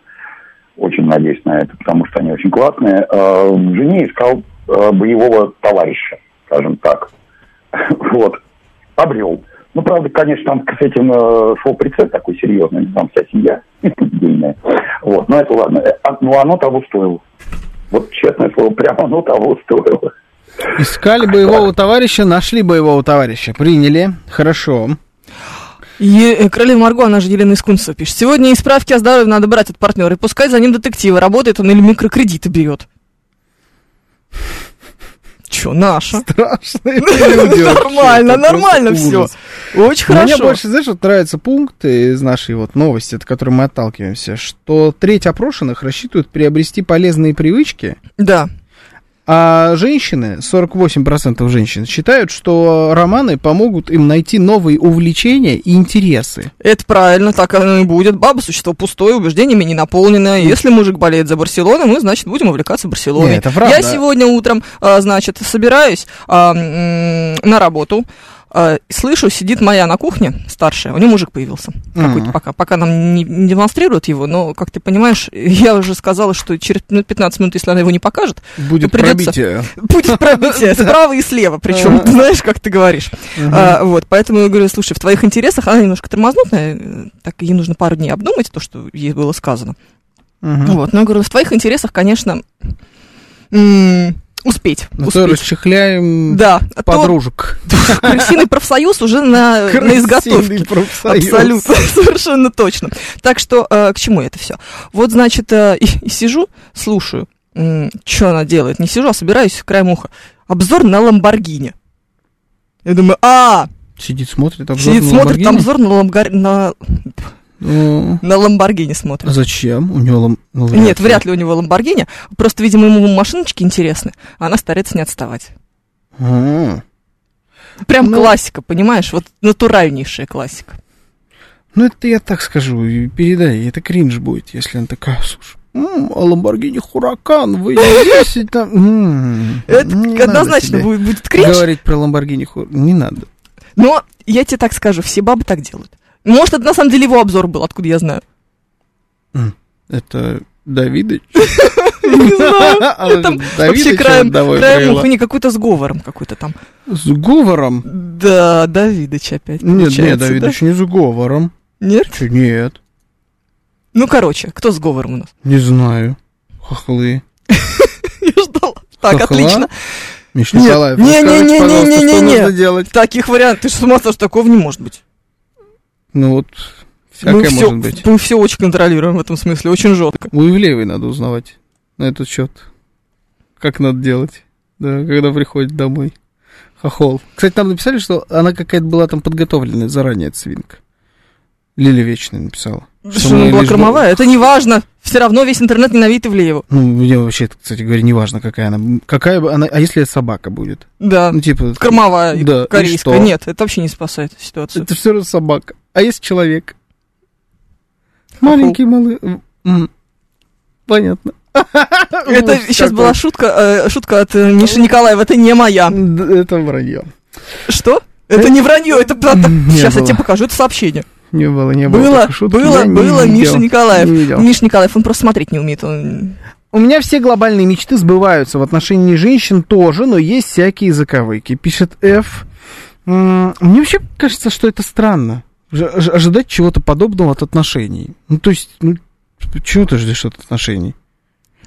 очень надеюсь на это, потому что они очень классные. В жене искал а, боевого товарища, скажем так. Вот. Обрел. Ну, правда, конечно, там с этим э, шел прицеп такой серьезный, там вся семья дельная. Вот, но это ладно. Э, а- Но оно того стоило. Вот честное слово, прямо оно того стоило. Искали боевого товарища, нашли боевого товарища. Приняли. Хорошо. Е- э, Королева Марго, она же Елена Искунцева пишет. Сегодня и справки о здоровье надо брать от партнера и пускать за ним детектива. Работает он или микрокредиты берет. Че, наша? Страшные люди. Нормально, нормально все. Очень Мне хорошо. больше, знаешь, вот нравятся пункты из нашей вот новости, от которой мы отталкиваемся, что треть опрошенных рассчитывают приобрести полезные привычки, Да. А женщины, 48% женщин, считают, что романы помогут им найти новые увлечения и интересы. Это правильно, так оно и будет. Баба существо пустое, убеждениями не наполненное. Если мужик болеет за Барселону, мы, значит, будем увлекаться Барселоной. Не, это правда. Я сегодня утром, а, значит, собираюсь а, на работу. А, Слышу, сидит моя на кухне, старшая, у нее мужик появился. Какой-то пока, пока нам не, не демонстрируют его, но, как ты понимаешь, я уже сказала, что через минут 15 минут, если она его не покажет, Будет придется- пробитие. будет пробитие справа и слева, причем, ты знаешь, как ты говоришь. А, вот, поэтому я говорю, слушай, в твоих интересах она немножко тормознутая, э, так ей нужно пару дней обдумать то, что ей было сказано. Вот, но я говорю, в твоих интересах, конечно, успеть. То успеть. расчехляем Да, а то подружек. крысиный профсоюз уже на, на изготовке. Профсоюз. Абсолютно, совершенно точно. Так что э, к чему это все? Вот, значит, э, и, сижу, слушаю, что она делает. Не сижу, а собираюсь краем уха. Обзор на Ламборгини. Я думаю, а, Сидит, смотрит, обзор сидит, на смотрит, обзор на, Ламбор- на, Ну, на Ламборгини а смотрит. зачем? У него лам- ну, Нет, вряд ли у него Ламборгини. Просто, видимо, ему машиночки интересны, а она старается не отставать. А. Прям Ну. классика, понимаешь? Вот натуральнейшая классика. Ну, это я так скажу, передай, это кринж будет, если она такая, слушай, а Ламборгини Хуракан, вы здесь Это надо однозначно будет кринж. Говорить про Ламборгини Хуракан, не надо. Но я тебе так скажу, все бабы так делают. Может, это на самом деле его обзор был, откуда я знаю. Это Давидыч? Не знаю. А Там же вообще краем, краем уха, не какой-то сговором какой-то там. С говором? Да, Давидыч опять Нет, нет? Давидыч не с говором. Нет? Нет, Ну, короче, кто с говором у нас? не знаю. Хохлы. Я ждала. Так, отлично. Миш Николаев, не, не, не, не, не, не, не. Таких вариантов, ты что, с ума сошел, такого не может быть. Ну вот, мы всякое все, может быть. мы все очень контролируем в этом смысле, очень жестко. У Ивлеевой надо узнавать на этот счет. Как надо делать, да, когда приходит домой. Хохол. Кстати, там написали, что она какая-то была там подготовленная заранее, эта свинка. Лиля Вечная написала. Что мы она была лишь кормовая, это не важно. Все равно весь интернет ненавидит Ивлееву. Ну, мне вообще, кстати говоря, не важно, какая она. Какая бы она. А если это собака будет? Да, Ну, типа. кормовая, Да, корейская. Нет, это вообще не спасает ситуацию. Это все равно собака. А если человек? Маленький малый. Понятно. Это сейчас была шутка, э, шутка от э, Миши Николаева, это не моя. Это вранье. Что? Это не вранье, это правда. Сейчас я тебе покажу это сообщение. Не было, не было. Было, шутки. было, не было. Миша Николаев. Не. Миша Николаев, он просто смотреть не умеет. Он... У меня все глобальные мечты сбываются в отношении женщин тоже, но есть всякие заковыки. Пишет. М, Мне вообще кажется, что это странно. Ожидать чего-то подобного от отношений. Ну, то есть, ну, чего ты ждешь от отношений?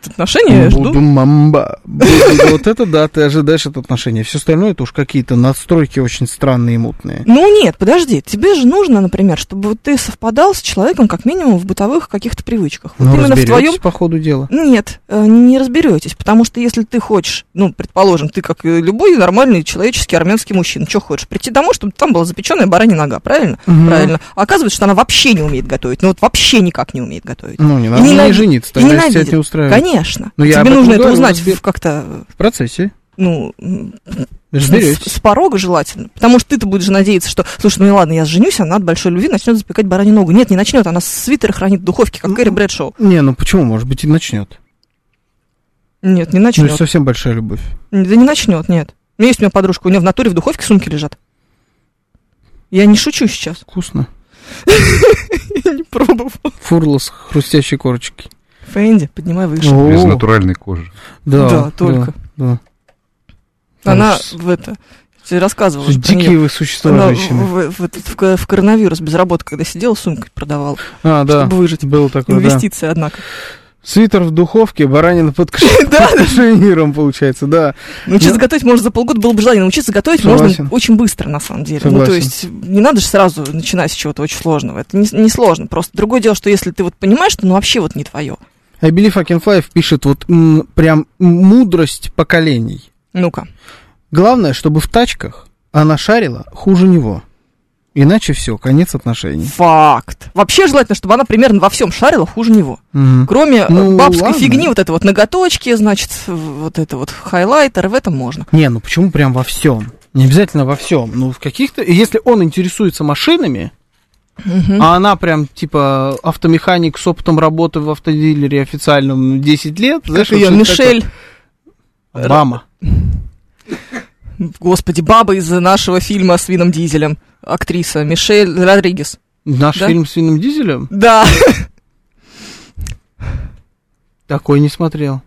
Отношения жду. мамба. Вот это да, ты ожидаешь от отношений. Все остальное это уж какие-то надстройки очень странные и мутные. Ну нет, подожди, тебе же нужно, например, чтобы ты совпадал с человеком как минимум в бытовых каких-то привычках. Вот Ну, именно в твоем по ходу дела. Нет, э, не разберетесь, потому что если ты хочешь, ну, предположим, ты как любой нормальный человеческий армянский мужчина, что хочешь, прийти домой, чтобы там была запеченная баранья нога, правильно? Мгм. Правильно. А оказывается, что она вообще не умеет готовить, ну вот вообще никак не умеет готовить. Ну, не И надо не ненави- жениться, тогда если тебя ненавидит. это не устраивает. Конечно. Ну, я об Тебе нужно это узнать в- как-то, В процессе. ну, м, с, Разберетесь. с порога желательно. Потому что ты-то будешь надеяться, что, слушай, ну и ладно, я женюсь, она от большой любви начнет запекать баранью ногу. Нет, не начнет, она свитеры хранит в духовке, как Кэрри Брэдшоу. Не, ну почему? Может быть, и начнет. Нет, не Ну, начнет. это совсем большая любовь. Да не начнет, нет. У меня есть у меня подружка, у нее в натуре в духовке сумки лежат. Я не шучу сейчас. Вкусно. Я не пробовала. Фурла с хрустящей корочкой. Фэнди, поднимай выше. О, Без натуральной кожи. Да, Да, только. Да, да. Она Там в это... Тебе рассказывала. Дикие вы существа, Она женщины. в, в- в в в коронавирус без работы, когда сидела, сумкой продавала, А, да. чтобы выжить. Был такой, да. Инвестиции, однако. Свитер в духовке, баранина под каш- Да, под кашемиром, получается, да. Научиться Ну, готовить можно за полгода, было бы желание. Научиться готовить можно очень быстро, на самом деле. Ну, то есть, не надо же сразу начинать с чего-то очень сложного. Это не, не сложно. Просто другое дело, что если ты вот понимаешь, что ну вообще вот не твое. I Believe I Can Fly пишет вот м, прям мудрость поколений. Ну-ка. Главное, чтобы в тачках она шарила хуже него. Иначе все, конец отношений. Факт. Вообще желательно, чтобы она примерно во всем шарила хуже него. Мгм. Кроме э, Ну, бабской ладно. фигни, вот это вот ноготочки, значит, вот это вот хайлайтер, в этом можно. Не, ну почему прям во всем? Не обязательно во всем. Ну, в каких-то. Если он интересуется машинами, Мгм. а она прям типа автомеханик с опытом работы в автодилере официальном 10 лет, знаешь, Как ее, вот что-то Мишель, такое. Обама. господи, баба из нашего фильма с Вином Дизелем, актриса Мишель Родригес. Наш Да? фильм с Вином Дизелем? Да, Такой не смотрел.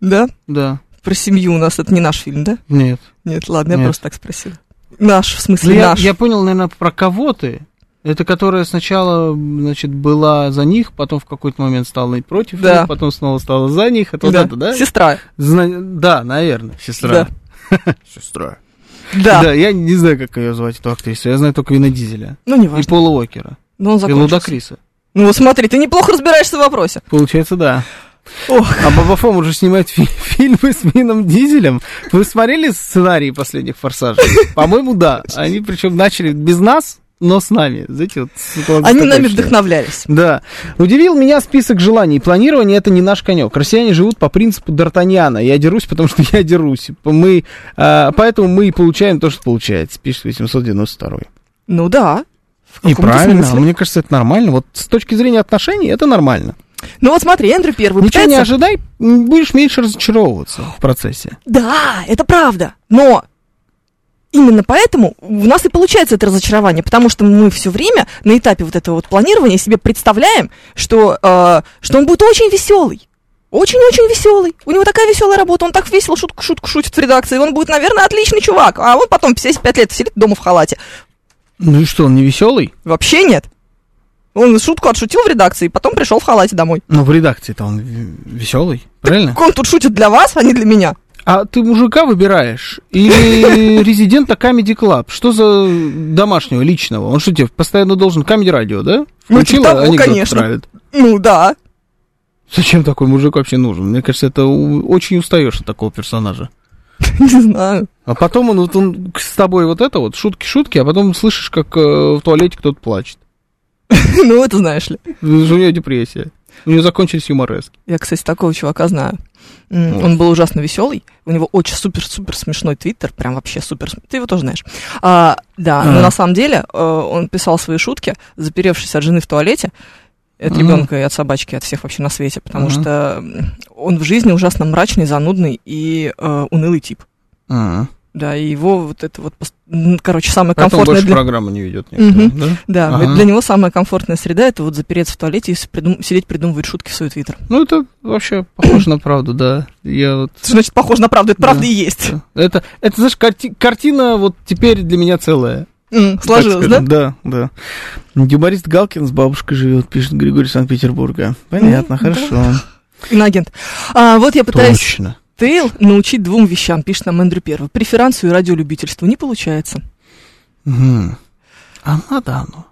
да, Да. про семью у нас, это не наш фильм, да? Нет. Нет, ладно, я Нет. просто так спросила. Наш, в Ну, смысле я, наш. я понял, наверное, про кого ты. Это которая сначала, значит, была за них, потом в какой-то момент стала и против Да. них, потом снова стала за них. Это да. вот это, да? Сестра. Зна- Да, наверное, сестра. Сестра. Да. Да, я не знаю, как ее звать, эту актрису. Я знаю только Вина Дизеля. Ну, не И важно. Пола Уокера. Но он И закончился. Лудакриса. Ну, вот смотри, ты неплохо разбираешься в вопросе. Получается, да. Ох, А Боба Фом уже снимает фи- фильмы с Вином Дизелем. Вы смотрели сценарии последних «Форсажей»? По-моему, да. Они причем начали без нас, но с нами. Знаете, вот с они нами вдохновлялись. Да. Удивил меня список желаний. Планирование это не наш конек. Россияне живут по принципу Д'Артаньяна. Я дерусь, потому что я дерусь. Мы, а, поэтому мы и получаем то, что получается. Пишет 892. Ну да. И правильно. смысле. Мне кажется, это нормально. Вот с точки зрения отношений это нормально. Ну вот смотри, Эндрю первый Ничего не пытается- ожидай, м, будешь меньше разочаровываться в процессе. Да, это правда. Но именно поэтому у нас и получается это разочарование, потому что мы все время на этапе вот этого вот планирования себе представляем, что, э, что он будет очень веселый. Очень-очень веселый. У него такая веселая работа, он так весело шутку, шутку шутит в редакции. Он будет, наверное, отличный чувак. А он потом 75 лет сидит дома в халате. Ну и что, он не веселый? Вообще нет. Он шутку отшутил в редакции, потом пришел в халате домой. Ну, в редакции-то он веселый, правильно? Он тут шутит для вас, а не для меня. А ты мужика выбираешь или резидента Comedy Club? Что за домашнего, личного? Он что тебе постоянно должен Comedy радио, да? Ну, Включила, типа того, конечно. травит. Ну да. Зачем такой мужик вообще нужен? Мне кажется, это очень устаешь от такого персонажа. Не знаю. А потом он, вот он с тобой вот это вот, шутки-шутки, а потом слышишь, как э, в туалете кто-то плачет. Ну, это знаешь ли. У нее депрессия. У нее закончились юморески. Я, кстати, такого чувака знаю. Вот. Он был ужасно веселый. У него очень супер-супер смешной твиттер. Прям вообще супер. Ты его тоже знаешь. А, да, но А. на самом деле э, он писал свои шутки, заперевшись от жены в туалете. От Мгм. ребенка и от собачки, от всех вообще на свете. Потому Ага. что он в жизни ужасно мрачный, занудный и э, унылый тип. А, Да, и его вот это вот, короче, самое Поэтому комфортное больше для... программы не ведет никто, да? Да, Ага. для него самая комфортная среда это вот запереться в туалете и придум- сидеть придумывать шутки в свой твиттер. Ну, это вообще похоже на правду, да. Я вот... Что значит похоже на правду? Это Да. правда и есть. Это, это, знаешь, карти- картина вот теперь для меня целая. Так Сложилось, да? Да, да. Юморист Галкин с бабушкой живет, пишет Григорий Санкт-Петербурга. Понятно, хорошо. Иноагент. А, вот я пытаюсь Точно. Тейл научить двум вещам, пишет нам Эндрю Первый. Преферансу и радиолюбительству. Не получается. Мгм. А надо оно.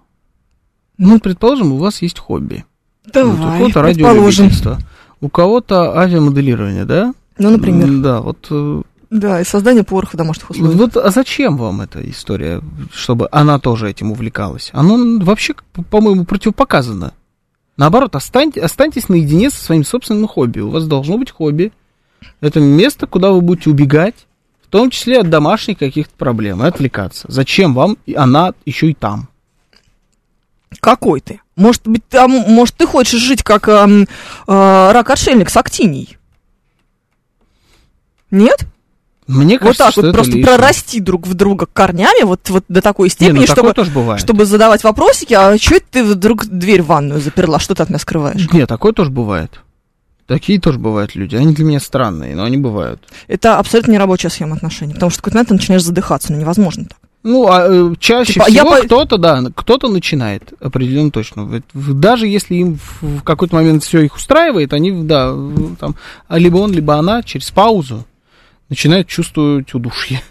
Ну, предположим, у вас есть хобби. Вот у Давай, кого-то радиолюбительство, у кого-то авиамоделирование, да? Ну, например. Да, вот, э, Да, и создание пороха в домашних условиях. вот а зачем вам эта история, чтобы она тоже этим увлекалась? Оно вообще, по-моему, противопоказано. Наоборот, останьте, останьтесь наедине со своим собственным хобби. У вас должно быть хобби. Это место, куда вы будете убегать, в том числе от домашних каких-то проблем, и отвлекаться. Зачем вам и она еще и там? Какой ты? Может быть, там, может, ты хочешь жить как эм, э, рак-отшельник с актинией? Нет? Мне вот кажется, так что вот это просто лишнее. прорасти друг в друга корнями, вот, вот до такой Не, степени, ну чтобы, тоже бывает. чтобы задавать вопросики, а что это ты вдруг дверь в ванную заперла? Что ты от меня скрываешь? Нет, такое тоже бывает. Такие тоже бывают люди. Они для меня странные, но они бывают. Это абсолютно не рабочая схема отношений, потому что в какой-то момент ты начинаешь задыхаться, ну невозможно так. Ну, а э, чаще Типа, я всего по- кто-то, да, кто-то начинает, определенно точно. Даже если им в, какой-то момент все их устраивает, они, да, там, а либо он, либо она через паузу начинают чувствовать удушье.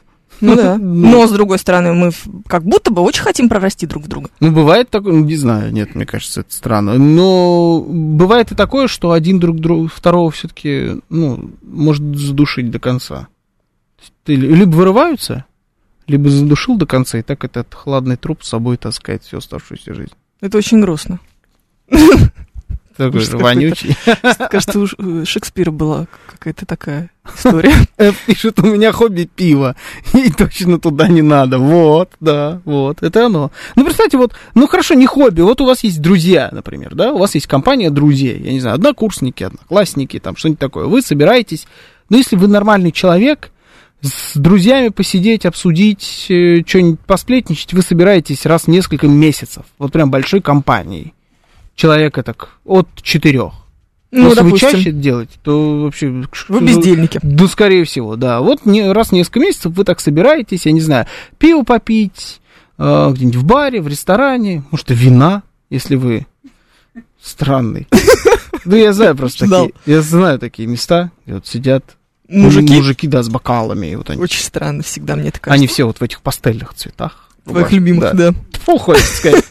Ну да. Ну. Но, с другой стороны, мы как будто бы очень хотим прорасти друг в друга. Ну, бывает такое, ну, не знаю, нет, мне кажется, это странно. Но бывает и такое, что один друг друга, второго все-таки, ну, может задушить до конца. Ты- Либо вырываются, Либо задушил до конца, и так этот хладный труп с собой таскает всю оставшуюся жизнь. Это очень грустно. Такой вонючий. Кажется, у у Шекспира была какая-то такая история. Э, Пишет, у меня хобби пиво. И точно туда не надо. Вот, да, вот. Это оно. Ну, представьте, вот, ну хорошо, не хобби. Вот у вас есть друзья, например, да? У вас есть компания друзей. Я не знаю, однокурсники, одноклассники, там что-нибудь такое. Вы собираетесь. Но если вы нормальный человек, с друзьями посидеть, обсудить, э, что-нибудь посплетничать, вы собираетесь раз в несколько месяцев. Вот прям большой компанией. Человека так от четырех. Ну, Если вы допустим, чаще это делаете, то вообще... вы бездельники. Да, скорее всего, да. Вот не, раз в несколько месяцев вы так собираетесь, я не знаю, пиво попить, э, где-нибудь в баре, в ресторане, может, и вина, если вы странный. Ну, я знаю просто такие, я знаю такие места, где вот сидят Мужики. мужики, да, с бокалами, вот они, Очень странно всегда мне они кажется. все вот в этих пастельных цветах. Твоих любимых, да. Тьфу, хочется сказать.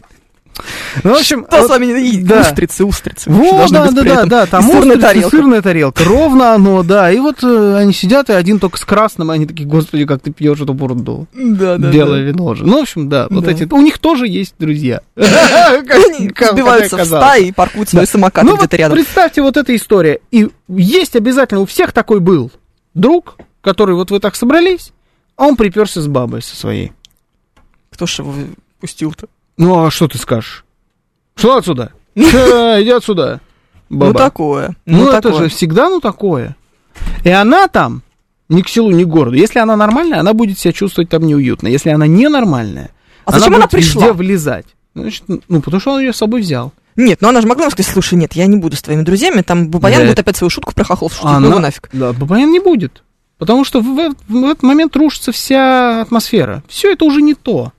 Ну, в общем, Что вот- с вами? И да. Устрицы, устрицы. Вот, да, да, да, да, там И сырная устрицы, тарелка. сырная тарелка, ровно оно, да, и вот э, они сидят, и один только с красным, и они такие, господи, как ты пьешь эту бурду, Да, да, белое вино же. Ну, в общем, да, вот Да. эти, у них тоже есть друзья. Сбиваются в стаи и паркуют свои самокаты Ну, где-то рядом. представьте вот эта история, и есть обязательно, у всех такой был друг, который вот вы так собрались, а он приперся с бабой со своей. Кто ж его пустил-то? Ну, а что ты скажешь? Что отсюда? Иди отсюда, Ну, баба. такое. Ну, Ну, это такое. же всегда, ну, такое. И она там ни к селу, ни к городу. Если она нормальная, она будет себя чувствовать там неуютно. Если она ненормальная, А зачем она будет везде пришла? влезать. Значит, ну, потому что он ее с собой взял. Нет, ну она же могла сказать, слушай, нет, я не буду с твоими друзьями, там Бабаян Да. будет опять свою шутку про хохлов шутить, ну она- его нафиг. Да, Бабаян не будет. Потому что в, в- в этот момент рушится вся атмосфера. Все это уже не то.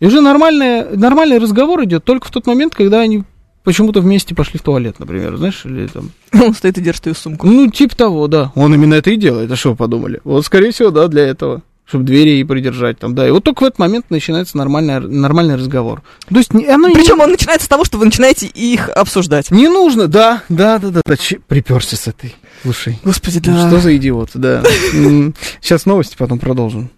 И уже нормальный, нормальный разговор идет только в тот момент, когда они почему-то вместе пошли в туалет, например, знаешь, или там Он стоит и держит ее сумку. Ну, типа того, да. Он именно это и делает. А что вы подумали? Вот, скорее всего, да, для этого. Чтобы двери ей придержать там, да. И вот только в этот момент начинается нормальный, нормальный разговор. То есть, не- оно не- Причем он начинается с того, что вы начинаете их обсуждать. не, нужно, да, да, да, да. да. Че- приперся с этой. Слушай, Господи, ну да. что за идиот, да. Сейчас новости, потом продолжим.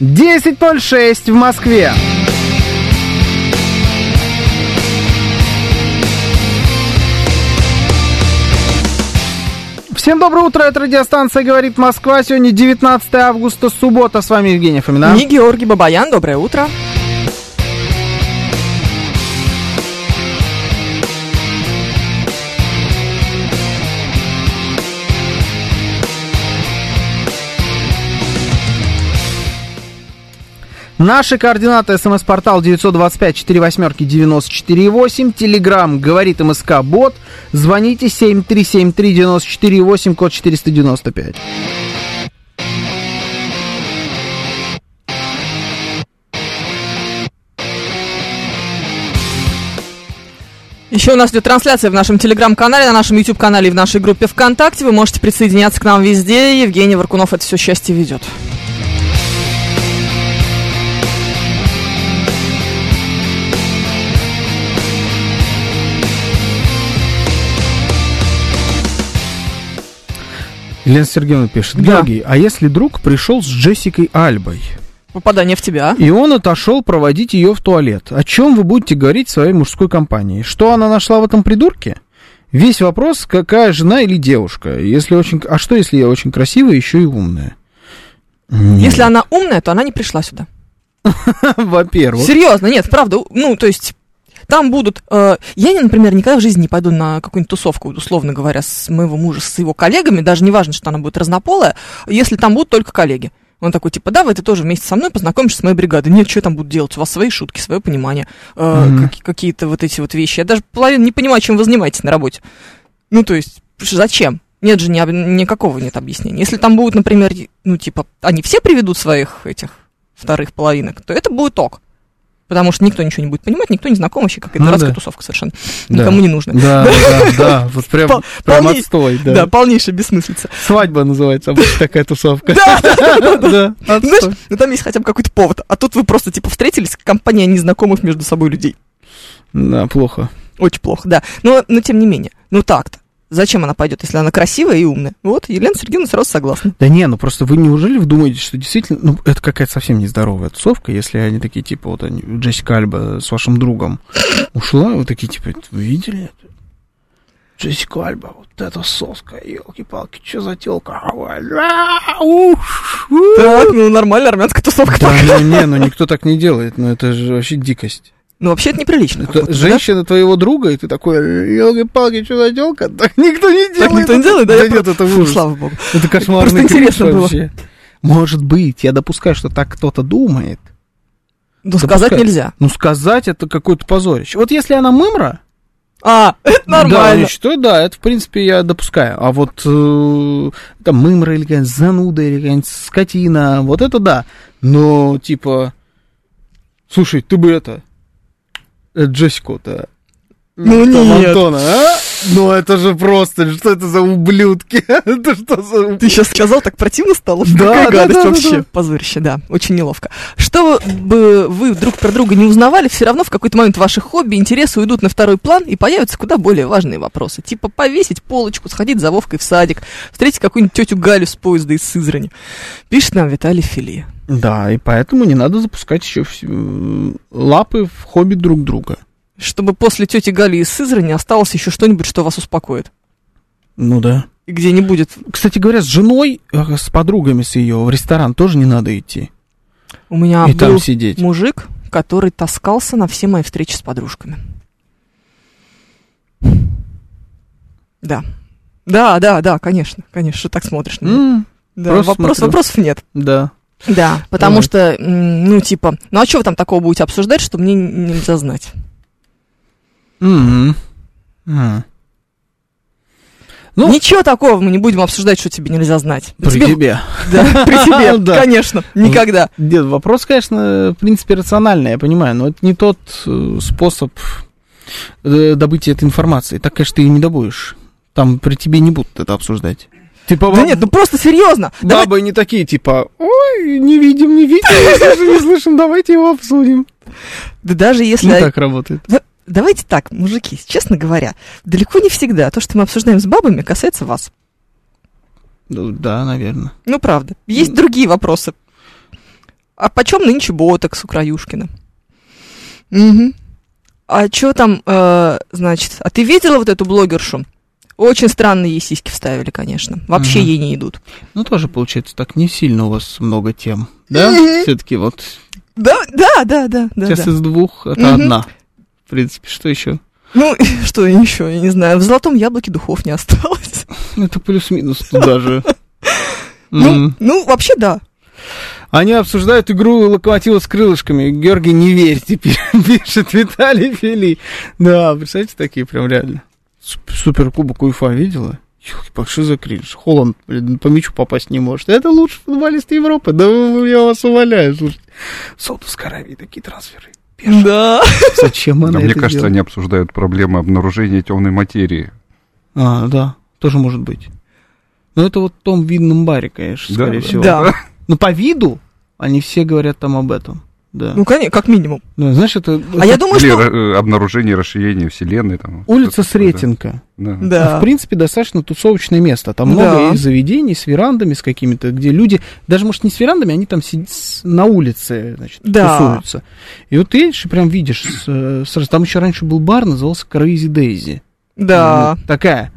Десять ноль шесть в Москве. Всем доброе утро, это радиостанция «Говорит Москва». Сегодня 19 августа, суббота. С вами Евгений Фомина. Не Георгий Бабаян, доброе утро. Наши координаты. СМС-портал 925-48-94-8. Телеграмм «Говорит МСК Бот». Звоните 7373-94-8, код 495. Еще у нас идет трансляция в нашем телеграм-канале, на нашем YouTube-канале и в нашей группе ВКонтакте. Вы можете присоединяться к нам везде. Евгений Варкунов это все счастье ведет. Елена Сергеевна пишет. Да. Георгий, а если друг пришел с Джессикой Альбой, Попадание в тебя. и он отошел проводить ее в туалет, о чем вы будете говорить в своей мужской компании? Что она нашла в этом придурке? Весь вопрос, какая жена или девушка. Если очень... А что, если я очень красивая, еще и умная? Нет. Если она умная, то она не пришла сюда. Во-первых. Серьезно, нет, правда. Ну, то есть, там будут... э, я, например, никогда в жизни не пойду на какую-нибудь тусовку, условно говоря, с моего мужа, с его коллегами, даже не важно, что она будет разнополая, если там будут только коллеги. Он такой, типа, да, вы ты тоже вместе со мной познакомишься с моей бригадой. Нет, что я там буду делать? У вас свои шутки, свое понимание, э, Мгм. каки- какие-то вот эти вот вещи. Я даже половину не понимаю, чем вы занимаетесь на работе. Ну, то есть, зачем? Нет же ни, никакого нет объяснения. Если там будут, например, ну, типа, они все приведут своих этих вторых половинок, то это будет ок. Потому что никто ничего не будет понимать, никто не знаком вообще, какая-то Ну дурацкая да. тусовка совершенно. Да. Никому не нужно. Да, да, да, вот прям, прям отстой, Да, да. полнейшая бессмыслица. Свадьба называется обычно такая тусовка. Да, да, Да. Знаешь, ну там есть хотя бы какой-то повод. А тут вы просто, типа, встретились, компания незнакомых между собой людей. Да, плохо. Очень плохо, да. Но, но тем не менее, ну так-то. Зачем она пойдет, если она красивая и умная? Вот, Елена Сергеевна сразу согласна. Да не, ну просто вы неужели вы думаете, что действительно, ну это какая-то совсем нездоровая тусовка, если они такие, типа, вот они, Джессика Альба с вашим другом ушла, и вы такие, типа, вы видели это? Джессика Альба, вот эта соска, елки-палки, что за телка? Так, ну нормально, армянская тусовка. Да, не, не, ну никто так не делает, ну это же вообще дикость. Ну, вообще это неприлично. Это бы, да? женщина твоего друга, и ты такой, елки-палки, что за телка? Так никто не делает. Так никто не делает, да? Да я нет, про- это Фу, ужас. Слава богу. Это кошмарный Просто интересно было. вообще. Может быть, я допускаю, что так кто-то думает. Ну, сказать нельзя. Ну, сказать это какое-то позорище. Вот если она мымра, А, это да, нормально. я считаю, да, это, в принципе, я допускаю. А вот э, там мымра или какая-нибудь зануда, или какая-нибудь скотина, вот это да. Но, типа, слушай, ты бы это, э, Джессику-то, Ну, там, нет. Антона, а? Ну, это же просто, что это за ублюдки? Это что за... Ты сейчас сказал, так противно стало? Да, Какая да, гадость да, да, вообще. да. Позорище, да. Очень неловко. Что бы вы друг про друга не узнавали, все равно в какой-то момент ваши хобби, интересы уйдут на второй план и появятся куда более важные вопросы. Типа повесить полочку, сходить за Вовкой в садик, встретить какую-нибудь тетю Галю с поезда из Сызрани. Пишет нам Виталий Фили. Да, и поэтому не надо запускать еще вс- лапы в хобби друг друга. Чтобы после тети Гали из Сызрани осталось еще что-нибудь, что вас успокоит. Ну да. И где не будет... Кстати говоря, с женой, э, с подругами с ее в ресторан тоже не надо идти. У меня и был там сидеть. мужик, который таскался на все мои встречи с подружками. Да. Да, да, да, конечно, конечно, так смотришь на меня. М, Да, вопрос, смотрю. вопросов нет. да. Да, потому Давай. что, ну, типа, ну а что вы там такого будете обсуждать, что мне нельзя знать? Мгм. М. Ну, Ничего такого мы не будем обсуждать, что тебе нельзя знать. при Тебе- тебе. Да, при тебе, Да. конечно, никогда. Дед, вопрос, конечно, в принципе, рациональный, я понимаю, но это не тот э, способ э, добытия этой информации. Так, конечно, ты ее не добудешь. Там при тебе не будут это обсуждать. Типа, Да нет, ну просто серьезно. Давай- бабы не такие, типа, ой, не видим, не видим, не слышим, не слышим, давайте его обсудим. Да даже если... Не так работает. Да, Давайте так, мужики, честно говоря, далеко не всегда то, что мы обсуждаем с бабами, касается вас. Ну, Да, наверное. Ну, правда. Есть другие вопросы. А почем нынче ботокс у Краюшкина? Угу. А что там, э, значит... А ты видела вот эту блогершу? Очень странные ей сиськи вставили, конечно. Вообще Мгм. ей не идут. Ну, тоже, получается, так не сильно у вас много тем, да? Все-таки вот Да, да, да, да, сейчас да. из двух это Мгм. одна. В принципе, что еще? Ну, что еще, я не знаю. В золотом яблоке духов не осталось. Ну, Это плюс-минус туда же. Ну, ну, вообще да. Они обсуждают игру локомотива с крылышками. Георгий, не верь теперь, пишет Виталий Фили. Да, представляете, такие прям реально. Суп- Суперкубок УЕФА видела? Ёлки-палки, что за кринж? Холланд, блин, по мячу попасть не может. Это лучший футболист Европы. Да я вас умоляю, слушайте. В Саудовской Аравии такие трансферы. Да. Зачем она А мне кажется, делает? они обсуждают проблемы обнаружения темной материи. А, да, тоже может быть. Но это вот в том видном баре, конечно, Да, скорее да. всего. Да. Но по виду они все говорят там об этом. Да. Ну, конечно, как минимум. Ну, знаешь, это, А я думаю, что... э, обнаружение расширения Вселенной. Там, улица Сретенка. Да. Да. Да. В принципе, достаточно тусовочное место. Там Да. много заведений с верандами, с какими-то, где люди, даже, может, не с верандами, они там сидят на улице, значит, Да. тусуются. И вот ты едешь и прям видишь, с- э, сразу, там еще раньше был бар, назывался Crazy Daisy. Да. Ну, Такая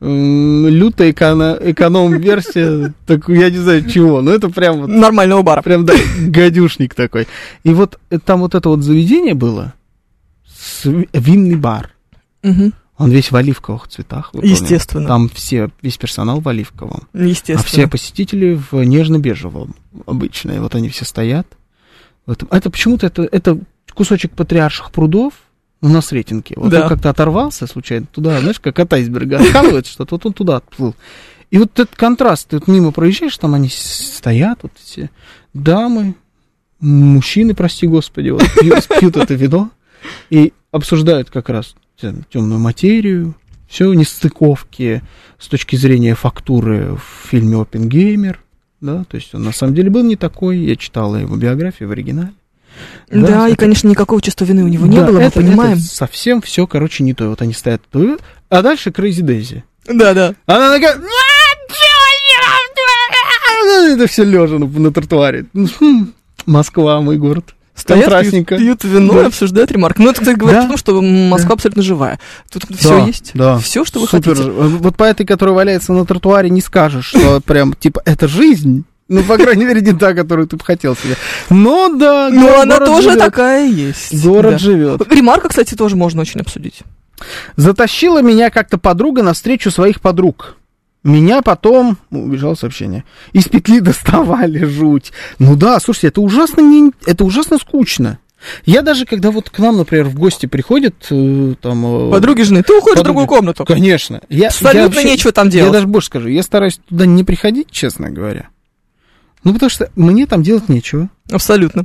лютая эконо- эконом-версия, так, я не знаю чего, но это прям вот Нормального бара. Прям, да, гадюшник такой. И вот э, там вот это вот заведение было, винный бар. Он весь в оливковых цветах. Естественно. Там все, весь персонал в оливковом. Естественно. А все посетители в нежно-бежевом обычно. И вот они все стоят. в этом. Это почему-то это, это кусочек патриарших прудов ну, на Сретенке. Вот Да. он как-то оторвался случайно туда, знаешь, как от айсберга откалывает что-то, вот он туда отплыл. И вот этот контраст, ты вот мимо проезжаешь, там они стоят, вот все дамы, мужчины, прости господи, вот, пьют, пьют это вино и обсуждают как раз темную материю, все нестыковки с точки зрения фактуры в фильме «Опенгеймер», да, то есть он на самом деле был не такой, я читала его биографию в оригинале. Да, Да, и, это- конечно, никакого чувства вины у него не Да, было, мы это- понимаем. это совсем все, короче, не то. Вот они стоят, то- а дальше Крейзи Дейзи. Да, да. Она такая... Это все лежа на, на тротуаре. Ну, Москва, мой город. Стоят, Контрастненько. пьют, пьют вино Да. и обсуждают ремарки. Ну, это, кстати, говорит Да. о том, что Москва абсолютно живая. Тут все Да, есть. Да. Все, что вы Супер. хотите. Вот по этой, которая валяется на тротуаре, не скажешь, что прям, типа, это жизнь. Ну, по крайней мере, не та, которую ты бы хотел себе. Но да, Но го- она тоже живет. такая есть. Город Да. живет. Ремарка, кстати, тоже можно очень обсудить. Затащила меня как-то подруга на встречу своих подруг. Меня потом, ну, убежало сообщение, из петли доставали, жуть. Ну да, слушайте, это ужасно, не, это ужасно скучно. Я даже, когда вот к нам, например, в гости приходят, э, там... э, Подруги жены, ты уходишь в подруги. другую комнату. Конечно. Я, Абсолютно я вообще- нечего там Я делать. даже больше скажу, я стараюсь туда не приходить, честно говоря. Ну, потому что мне там делать нечего. Абсолютно.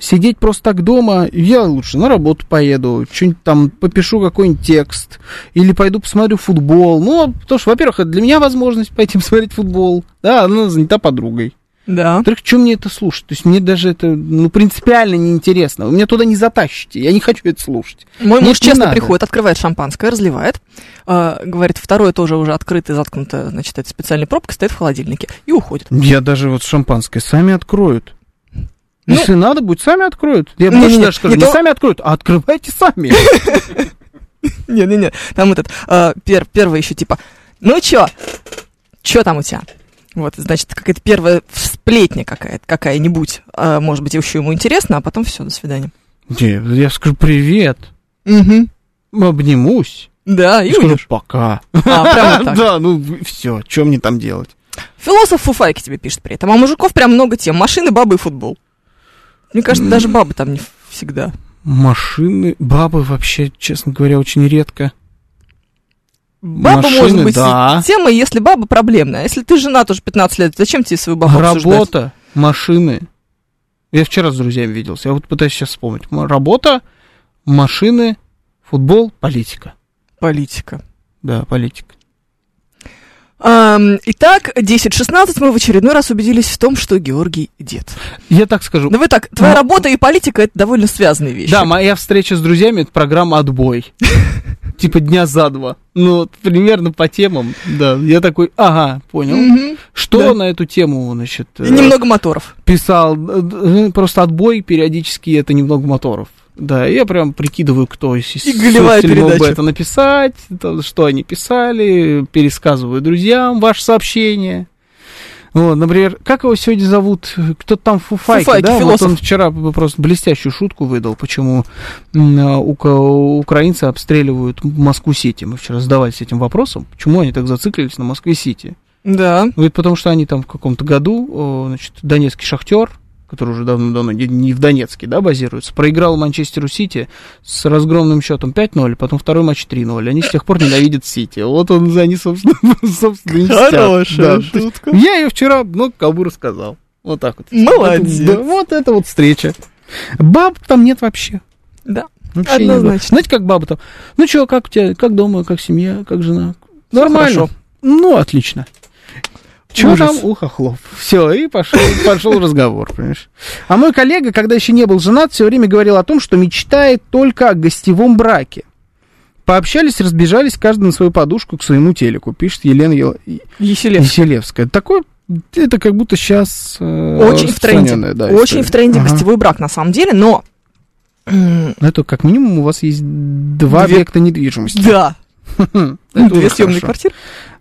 Сидеть просто так дома, я лучше на работу поеду, что-нибудь там попишу какой-нибудь текст, или пойду посмотрю футбол. Ну, потому что, во-первых, это для меня возможность пойти посмотреть футбол. Да, она занята подругой. Да. Во-вторых, что мне это слушать? То есть мне даже это, ну, принципиально неинтересно. Вы меня туда не затащите, я не хочу это слушать. Мой Нет, муж честно надо. приходит, открывает шампанское, разливает, э, говорит, второе тоже уже открытое, заткнутое, значит, это специальной пробкой, стоит в холодильнике и уходит. Я даже вот шампанское сами откроют. Ну- Если надо будет, сами откроют. Я Не, больше не, даже скажу, не не то- сами откроют, а открывайте сами. Не-не-не, там этот, пер- первый еще типа, ну чё, чё там у тебя? Вот, значит, какая-то первая сплетня какая-то, какая-нибудь, э, может быть, еще ему интересно, а потом все, до свидания. Не, Я скажу привет, Угу. обнимусь. Да, и скажу уйдешь. пока. А, так. Да, ну все, что мне там делать? Философ Фуфайки тебе пишет при этом, а мужиков прям много тем, машины, бабы и футбол. Мне кажется, даже бабы там не всегда. Машины, бабы вообще, честно говоря, очень редко. Баба Машины, может быть да. тема, если баба проблемная. А Если ты жена тоже 15 лет, зачем тебе свою бабу обсуждать? Работа, машины. Я вчера с друзьями виделся, я вот пытаюсь сейчас вспомнить. Работа, машины, футбол, политика. Политика. Да, политика. Итак, 10-16 мы в очередной раз убедились в том, что Георгий дед. Я так скажу. Давай так, твоя Ну, работа и политика это довольно связанные вещи. Да, моя встреча с друзьями это программа отбой. Типа дня за два. Ну, примерно по темам, да. Я такой, ага, понял. Что на эту тему, значит, И э, немного моторов. писал? э, э, Просто отбой периодически это немного моторов. Да, я прям прикидываю, кто из слушателей мог бы это написать, то, что они писали, пересказываю друзьям ваше сообщение. Вот, например, как его сегодня зовут? Кто-то там Фуфайки, Фуфайки, да? Вот философ. он вчера просто блестящую шутку выдал, почему а, украинцы обстреливают Москву-Сити. Мы вчера задавались этим вопросом, почему они так зациклились на Москве-Сити. Да. Говорит, потому что они там в каком-то году, значит, донецкий шахтер, который уже давно-давно не- в Донецке, да, базируется, проиграл Манчестеру Сити с разгромным счетом 5-0, потом второй матч 3-0. Они с тех пор ненавидят Сити. Вот он за они, собственно, собственно. Хорошая Да, то есть шутка. Я ее вчера много кому рассказал. Вот так вот. Молодец. Это- да, вот это вот встреча. Баб там нет вообще. Да. Вообще. Однозначно. Знаете, как баба там? Ну что, как у тебя, как дома, как семья, как жена? Нормально. хорошо. Ну, отлично. Че Ужас. там у хохлов? Все, и пошел, пошел разговор, понимаешь? А мой коллега, когда еще не был женат, все время говорил о том, что мечтает только о гостевом браке. Пообщались, разбежались, каждый на свою подушку к своему телеку, пишет Елена Ел- Еселев. Еселевская. Такой, это как будто сейчас Очень в тренде. да, Очень история. в тренде Ага. гостевой брак, на самом деле, но... Ну, Это как минимум у вас есть два Две- объекта недвижимости. Да. Это Две съемные квартиры.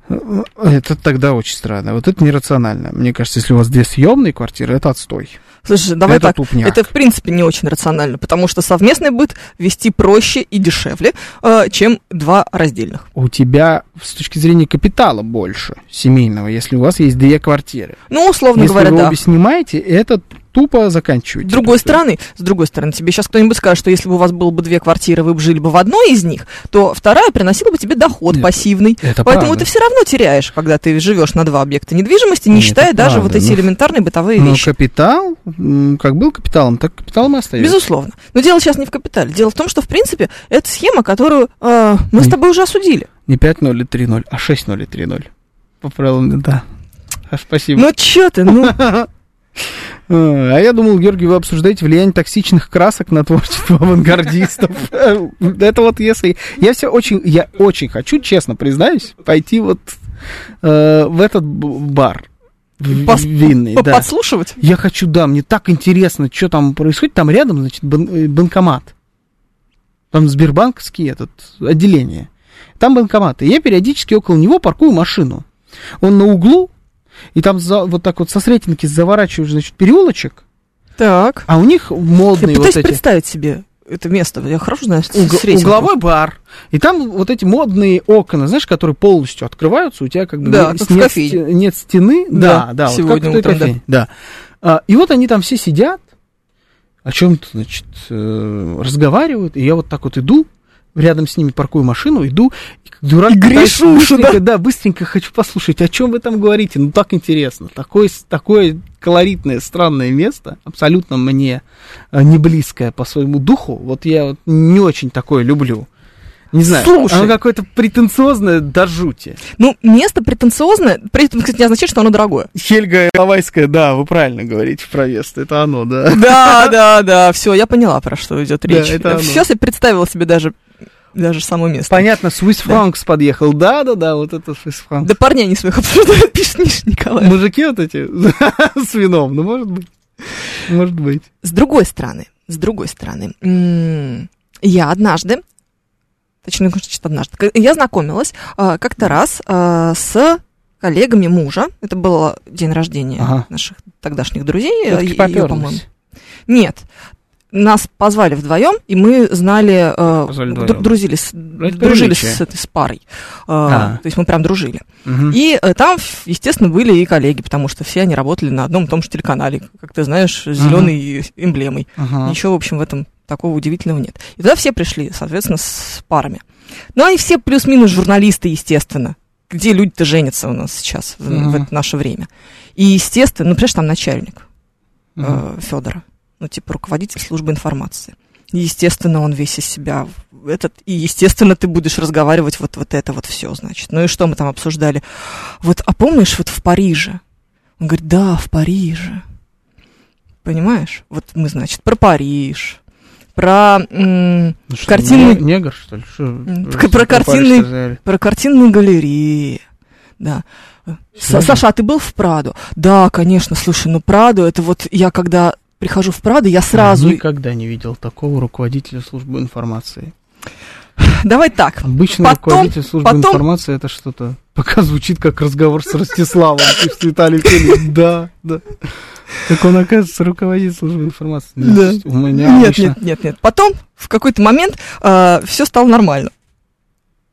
Это тогда очень странно. Вот это нерационально. Мне кажется, если у вас две съемные квартиры, это отстой. Слушай, давай это так. тупняк. Это, в принципе, не очень рационально, потому что совместный быт вести проще и дешевле, э, чем два раздельных. У тебя с точки зрения капитала больше семейного, если у вас есть две квартиры. Ну, условно если говоря, вы да. обе снимаете, это тупо заканчивать. С другой стороны, с другой стороны, тебе сейчас кто-нибудь скажет, что если бы у вас было бы две квартиры, вы бы жили бы в одной из них, то вторая приносила бы тебе доход Нет, пассивный. это Поэтому правда. ты все равно теряешь, когда ты живешь на два объекта недвижимости, не Нет, считая даже правда, вот эти ну, элементарные бытовые Ну, вещи. капитал, м, как был капиталом, так капиталом и остается. Безусловно. Но дело сейчас не в капитале. Дело в том, что, в принципе, это схема, которую э, мы с Не- тобой уже осудили. Не 5-0 и 3-0, а 6-0 и 3-0. По правилам, да. А, Спасибо. Ну чё ты, ну... А я думал, Георгий, вы обсуждаете влияние токсичных красок на творчество авангардистов. Это вот если... Я все очень... Я очень хочу, честно признаюсь, пойти вот э, в этот бар. Пос- Винный, да. Подслушивать? Я хочу, да, мне так интересно, что там происходит. Там рядом, значит, бан- э, банкомат. Там Сбербанковский этот, отделение. Там банкомат. И я периодически около него паркую машину. Он на углу, и там за- вот так вот со Сретенки заворачиваешь, значит, переулочек, Так. а у них Я модные вот эти... представить себе это место. Я хорошо знаю уг- Сретенку. угловой бар. И там вот эти модные окна, знаешь, которые полностью открываются, у тебя как бы Да, как нет, сте- нет стены. Да, Да, да, вот сегодня как в той утром, да. кофейне, да. А, и вот они там все сидят, о чем-то, значит, э, разговаривают, и я вот так вот иду, рядом с ними паркую машину, иду, и дурак И грешу быстренько, да? быстренько хочу послушать, о чем вы там говорите, ну так интересно, такое, такое колоритное, странное место, абсолютно мне э, не близкое по своему духу, вот я вот не очень такое люблю. Не знаю, Слушай. оно какое-то претенциозное до жути. Ну, место претенциозное, при этом, кстати, не означает, что оно дорогое. Хельга Иловайская, да, вы правильно говорите про Вест, это оно, да. Да, да, да, все, я поняла, про что идет Да, речь. это оно. Сейчас я представила себе даже, даже само место. Понятно, Swiss Francs подъехал, да-да-да, вот это Swiss Francs. Да парней не своих обсуждают, пишет Миша Николаев. Мужики вот эти с вином, ну, может быть. Может быть. С другой стороны, с другой стороны, я однажды, точнее, значит, однажды, я знакомилась а, как-то раз а, с коллегами мужа. Это был день рождения Ага. наших тогдашних друзей. Всё-таки э, по-моему. Нет. Нас позвали вдвоем, и мы знали, э, Позвали дру- вдвоем? дружили, с, этой с парой. Э, А. То есть мы прям дружили. Мгм. И э, там, естественно, были и коллеги, потому что все они работали на одном и том же телеканале, как ты знаешь, с зеленой эмблемой. Ага. Ничего, в общем, в этом такого удивительного нет. И туда все пришли, соответственно, с парами. Ну, они все плюс-минус журналисты, естественно. Где люди-то женятся у нас сейчас, в, Мгм. в это наше время. И, естественно, ну, понимаешь, там начальник Мгм. Федора, ну, типа руководитель службы информации. Естественно, он весь из себя этот, и, естественно, ты будешь разговаривать вот, вот это вот все, значит. Ну и что мы там обсуждали? Вот, а помнишь, вот в Париже? Он говорит, да, в Париже. Понимаешь? Вот мы, значит, про Париж, про, м, Ну что, картинный- не- Негр, что ли? Что, про про сказали? про картинные галереи. Да. С-? Саша, а ты был в Праду? Да, конечно, слушай, ну Праду, это вот я когда прихожу в Праду, я сразу... Никогда не видел такого руководителя службы информации. Давай так. Обычно Потом- руководитель службы потом- информации это что-то пока звучит как разговор с Ростиславом, Виталий Филин. Да, да. Так он, оказывается, руководитель службы информации. Да. У меня Нет, обычно- нет, нет, нет. Потом, в какой-то момент, все стало нормально.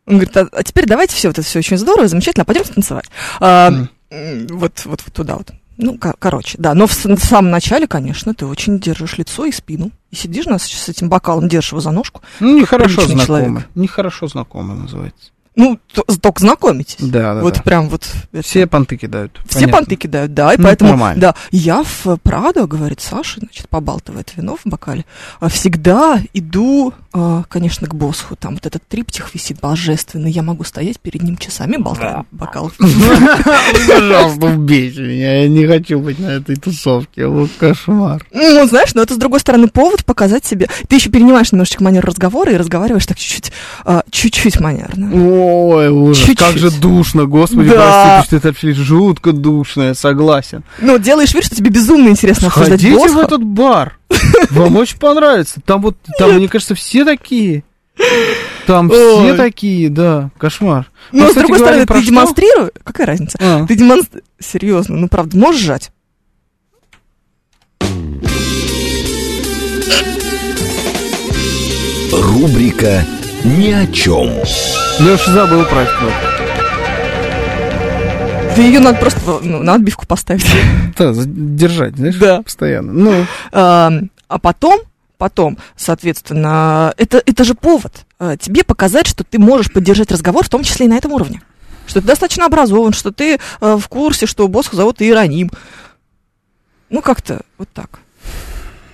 Он говорит, а, а теперь давайте все, вот это все очень здорово, замечательно, а пойдемте танцевать. А, м, вот, вот, вот туда вот. Ну, ко- короче, да. Но в, в самом начале, конечно, ты очень держишь лицо и спину. И сидишь нас с этим бокалом, держишь его за ножку. Ну, нехорошо приличный знакомы. человек. Нехорошо знакомы называется. Ну, то- только знакомитесь. Да, да, вот да. прям вот. это- Все понты кидают. Все понятно. понты кидают, да, и Ну, поэтому, нормально. да, я в Прадо, говорит Саша, значит, побалтывает вино в бокале, а, всегда иду, а, конечно, к Босху, там вот этот триптих висит божественный, я могу стоять перед ним часами, болтать бокал. Пожалуйста, убейте меня. Я не хочу быть на этой тусовке. Вот кошмар. Ну, знаешь, но это, с другой стороны, повод показать себе, ты еще перенимаешь немножечко манеру разговора и разговариваешь так чуть-чуть, а, чуть-чуть манерно. Ой, ужас. Чуть-чуть. Как же душно, господи, Да. прости, пишет это Филипп, жутко душно, я согласен. Ну, делаешь вид, что тебе безумно интересно обсуждать Сходите в этот бар. Вам очень понравится. Там вот, там, мне кажется, все такие. Там все Ой. такие, да. Кошмар. Но, Мы, с другой стороны, ты что? демонстрируешь... Какая разница? А. Ты демонстрируешь... Серьезно, ну, правда, можешь жать? Рубрика «Ни о чем». Леша забыл про это. Да ее надо просто ну, на отбивку поставить. Да, держать, знаешь, Да. постоянно. Ну, А а потом, потом, соответственно, это, это же повод э, тебе показать, что ты можешь поддержать разговор, в том числе и на этом уровне. Что ты достаточно образован, что ты э, в курсе, что босса зовут Иероним. Ну, как-то вот так.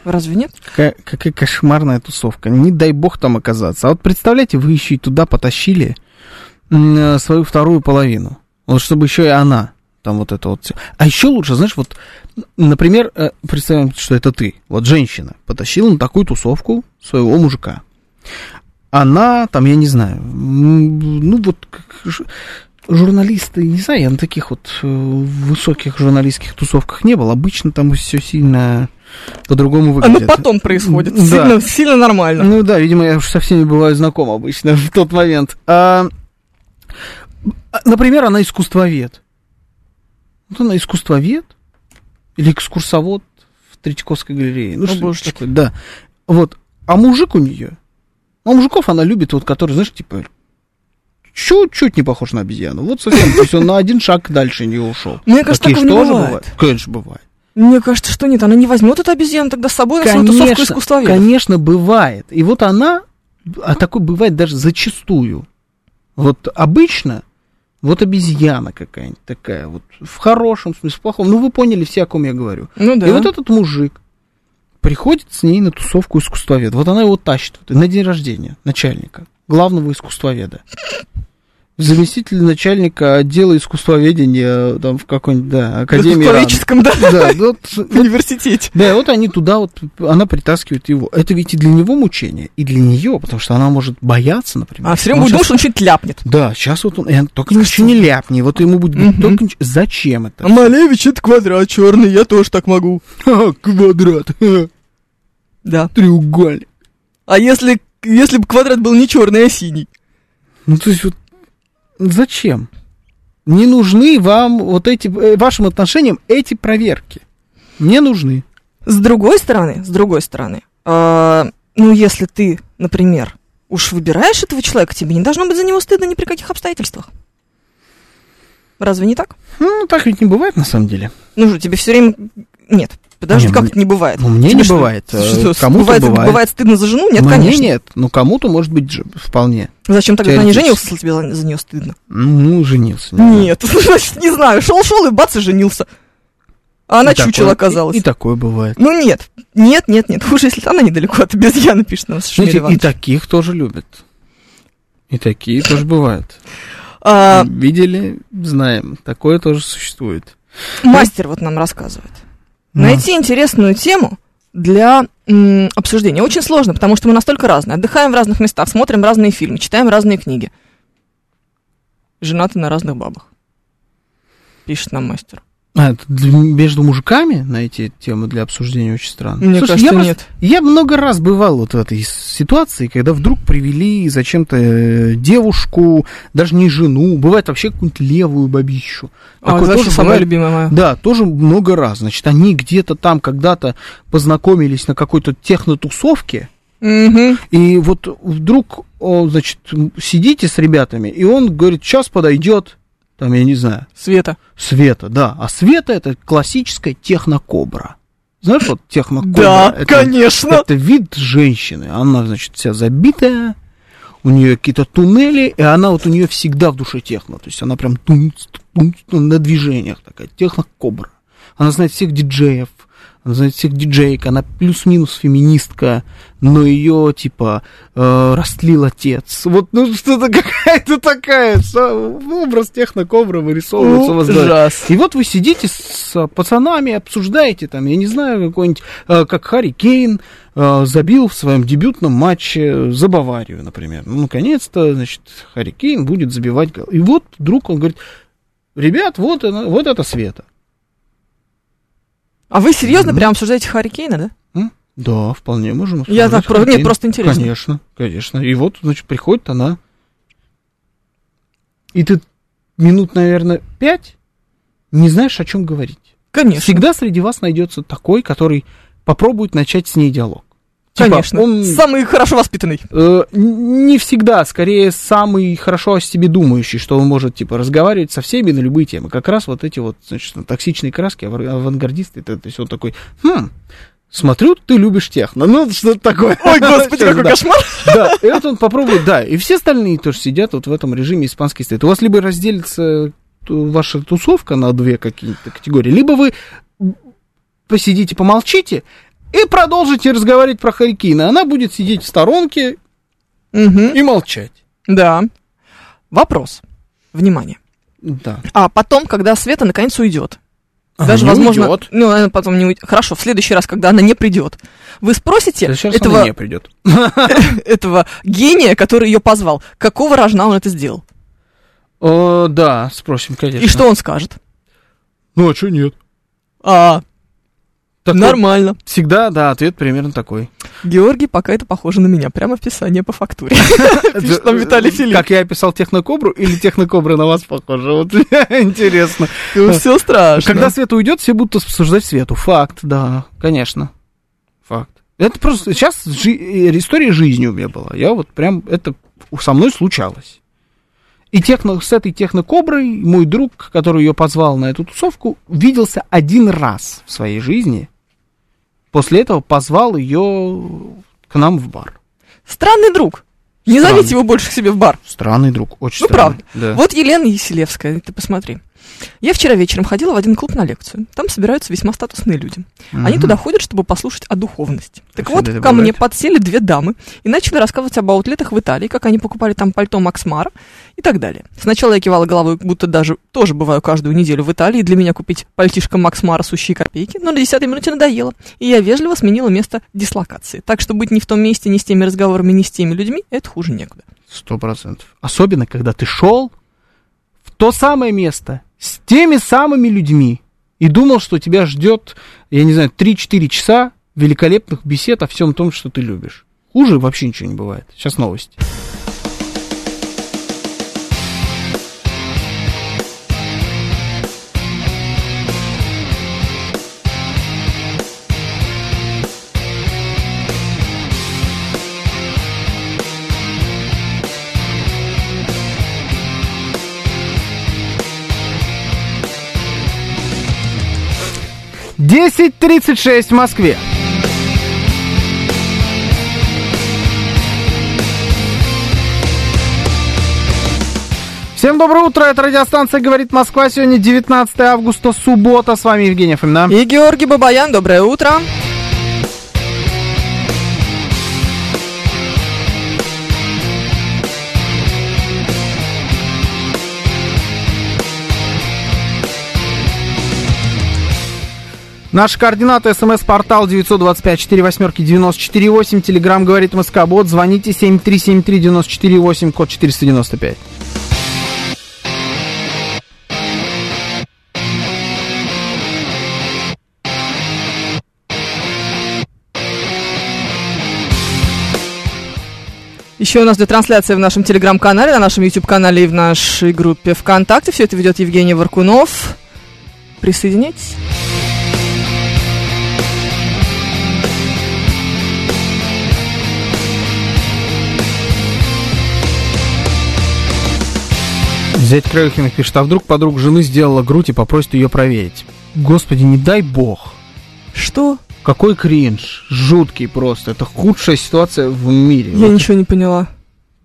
Разве нет? какая, какая кошмарная тусовка. Не дай бог там оказаться. А вот представляете, вы еще и туда потащили э, свою вторую половину. Вот чтобы еще и она там вот это вот все. А еще лучше, знаешь, вот, например, э, представим, что это ты, вот женщина, потащила на такую тусовку своего мужика. Она, там, я не знаю, ну вот журналисты, не знаю, я на таких вот э, высоких журналистских тусовках не был. Обычно там все сильно по-другому А выглядит. ну потом происходит. Да. Сильно, сильно нормально. Ну да, видимо, я уж со всеми бываю знаком обычно в тот момент. А, а, например, она искусствовед. Вот она искусствовед или экскурсовод в Третьяковской галерее. Ну, О, что такое, да. Вот. А мужик у нее, а мужиков она любит, вот, который, знаешь, типа, чуть-чуть не похож на обезьяну. Вот совсем, то есть он на один шаг дальше не ушел. Мне кажется, Такие такого не бывает. Конечно, бывает. Мне кажется, что нет, она не возьмет эту обезьяну тогда с собой на свою тусовку искусствоведов. конечно, бывает. И вот она, а такое бывает даже зачастую. Вот обычно, вот обезьяна какая-нибудь такая, вот в хорошем смысле, в плохом. Ну, вы поняли все, о ком я говорю. Ну да. И вот этот мужик приходит с ней на тусовку искусствоведа. Вот она его тащит на день рождения начальника, главного искусствоведа. Заместитель начальника отдела искусствоведения там в какой-нибудь, да, академии. РАН. Историческом, да, Да, вот, в университете. да, вот они туда вот, она притаскивает его. Это ведь и для него мучение, и для нее, потому что она может бояться, например. А все время будет думать, что он что-нибудь ляпнет. Да, сейчас вот он, и он только ничего не ляпни, вот ему будет Мгм. только ничего- Зачем это? Малевич это квадрат черный, я тоже так могу. Ха, квадрат, Да. треугольник. А если, если бы квадрат был не черный, а синий? Ну, то есть вот зачем? Не нужны вам вот эти, э, вашим отношениям эти проверки. Не нужны. С другой стороны, с другой стороны, а, ну, если ты, например, уж выбираешь этого человека, тебе не должно быть за него стыдно ни при каких обстоятельствах. Разве не так? Ну, так ведь не бывает на самом деле. Ну же, тебе все время... Нет, подожди, Не, как мне- это не бывает? Ну, мне Тебе не что, бывает. э, что, Кому-то бывает, бывает. бывает стыдно за жену? Нет, Мне конечно. нет. Ну, кому-то, может быть, же вполне. Зачем тогда Теоретически. женился, если тебе за, нее стыдно? Ну, женился. не. Нет, значит, не знаю, шел-шел и бац, и женился. А она И такое- чучело оказалась. И, и такое бывает. Ну нет, нет, нет, нет, хуже, если она недалеко от обезьяны, пишет нам Знаете, и таких тоже любят. И такие тоже бывают. А, Видели, знаем. Такое тоже существует. мастер вот нам рассказывает. Ну. Найти интересную тему для м, обсуждения очень сложно, потому что мы настолько разные. Отдыхаем в разных местах, смотрим разные фильмы, читаем разные книги. Женаты на разных бабах. Пишет нам мастер. А, это для- между мужиками найти темы для обсуждения очень странно. Мне Слушай, кажется, я, просто- нет. я много раз бывал вот в этой ситуации, когда вдруг привели зачем-то э, девушку, даже не жену, бывает вообще какую-нибудь левую бабищу. А, Такое знаешь, тоже самая любимая моя? Да, тоже много раз. Значит, они где-то там когда-то познакомились на какой-то технотусовке, Мгм. и вот вдруг, значит, сидите с ребятами, и он говорит, сейчас подойдет, там, я не знаю, Света. Света, да. А Света это классическая технокобра. Знаешь, вот технокобра? Да, это, конечно. Это вид женщины. Она, значит, вся забитая, у нее какие-то туннели, и она вот у нее всегда в душе техно. То есть она прям тунц, тунц, ну, на движениях такая, технокобра. Она знает всех диджеев, знает всех диджеек, она плюс-минус феминистка, но ее, типа, э, растлил отец. Вот, ну, что-то какая-то такая, со- образ технокобра вырисовывается у вас в голове. Ужас. И вот вы сидите с пацанами, обсуждаете там, я не знаю, какой-нибудь, э, как Харри Кейн э, забил в своем дебютном матче за Баварию, например. Ну, наконец-то, значит, Харри Кейн будет забивать гол. И вот вдруг он говорит, ребят, вот, она, вот это Света. А вы серьезно Мгм. прям обсуждаете Харри Кейна, да? М? Да, вполне можем. Я обсуждать так про- Кейна. просто интересно. Конечно, конечно. И вот, значит, приходит она. И ты минут, наверное, пять не знаешь, о чем говорить. Конечно. Всегда среди вас найдется такой, который попробует начать с ней диалог. Типа, Конечно. он- Самый хорошо воспитанный. Э, не всегда, скорее самый хорошо о себе думающий, что он может, типа, разговаривать со всеми на любые темы. Как раз вот эти вот, значит, токсичные краски, авангардисты, это, то есть он такой, хм, смотрю, ты любишь техно, ну, что-то такое. Ой, господи, Сейчас, какой да. кошмар. Да, и вот он попробует, да, и все остальные тоже сидят вот в этом режиме испанский стоит. У вас либо разделится ваша тусовка на две какие-то категории, либо вы посидите, помолчите и продолжите разговаривать про Харикина. Она будет сидеть в сторонке Мгм. и молчать. Да. Вопрос. Внимание. Да. А потом, когда Света наконец уйдет, Она даже, возможно, уйдет. ну, она потом не уйдет. Хорошо, в следующий раз, когда она не придет, вы спросите этого, не придет. этого гения, который ее позвал, какого рожна он это сделал? О, да, спросим, конечно. И что он скажет? Ну, а что нет? А, Такой- нормально. Всегда, да, ответ примерно такой. Георгий, пока это похоже на меня. Прямо вписание по фактуре. Пишет нам Виталий Филипп. Как я описал технокобру или технокобра на вас похожа? Вот интересно. Все страшно. Когда Света уйдет, все будут обсуждать Свету. Факт, да, конечно. Факт. Это просто сейчас э, история жизни у меня была. Я вот прям это со мной случалось. И техно, с этой технокоброй мой друг, который ее позвал на эту тусовку, виделся один раз в своей жизни. После этого позвал ее к нам в бар. Странный друг. Не зовите его больше к себе в бар. Странный друг, очень Ну, странный. правда. Да. Вот Елена Еселевская, ты посмотри. Я вчера вечером ходила в один клуб на лекцию. Там собираются весьма статусные люди. Они Мгм. туда ходят, чтобы послушать о духовности. Так Всё вот, ко мне подсели две дамы и начали рассказывать об аутлетах в Италии, как они покупали там пальто Макс Мара и так далее. Сначала я кивала головой, будто даже тоже бываю каждую неделю в Италии, для меня купить пальтишко Макс Мара сущие копейки, но на десятой минуте надоело, и я вежливо сменила место дислокации. Так что быть ни в том месте, ни с теми разговорами, ни с теми людьми, это хуже некуда. Сто процентов. Особенно, когда ты шел в то самое место с теми самыми людьми и думал, что тебя ждет, я не знаю, 3-4 часа великолепных бесед о всем том, что ты любишь. Хуже вообще ничего не бывает. Сейчас новости. Десять тридцать шесть в Москве. Всем доброе утро, это радиостанция «Говорит Москва». Сегодня 19 августа, суббота. С вами Евгений Фомина. И Георгий Бабаян, доброе утро. Наши координаты. СМС-портал 925-48-94-8. Телеграмм «Говорит Москобот». Звоните 7373-94-8, код 495. Еще у нас идет трансляция в нашем телеграм-канале, на нашем YouTube-канале и в нашей группе ВКонтакте. Все это ведет Евгений Варкунов. Присоединяйтесь. Зять Краюхиных пишет, а вдруг подруга жены сделала грудь и попросит ее проверить. Господи, не дай бог. Что? Какой кринж. Жуткий просто. Это худшая ситуация в мире. Я Вот ничего не поняла.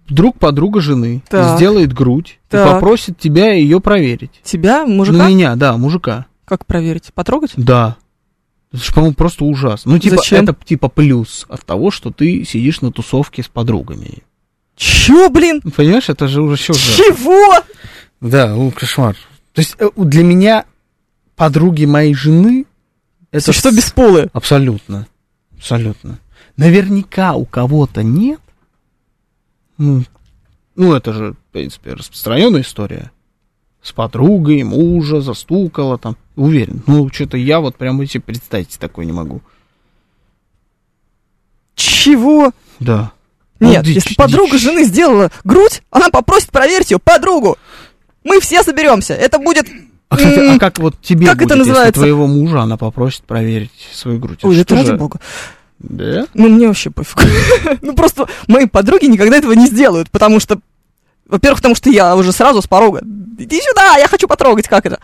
Вдруг подруга жены Так. сделает грудь Так. и попросит тебя ее проверить. Тебя, Ну, мужика? меня, да, мужика. Как проверить? Потрогать? Да. Это же, по-моему, просто ужасно. Ну, типа, Зачем? это типа плюс от того, что ты сидишь на тусовке с подругами. Чё, блин? Понимаешь, это же уже все Чего? Да, ну, кошмар. То есть э, для меня подруги моей жены это что с- бесполые? Абсолютно. Абсолютно. Наверняка у кого-то нет. Ну, ну, это же, в принципе, распространенная история. С подругой, мужа, застукала там. Уверен. Ну, что-то я вот прямо себе представить такое не могу. Чего? Да. Нет, Ну, если подруга дичь. жены сделала грудь, она попросит проверить ее подругу. Мы все соберемся. Это будет... А, кстати, а как вот тебе как это будет, если называется? твоего мужа она попросит проверить свою грудь? Ой, это что ради же- бога. Да? Ну, мне вообще пофиг. ну, просто мои подруги никогда этого не сделают, потому что, во-первых, потому что я уже сразу с порога, иди сюда, я хочу потрогать, как это?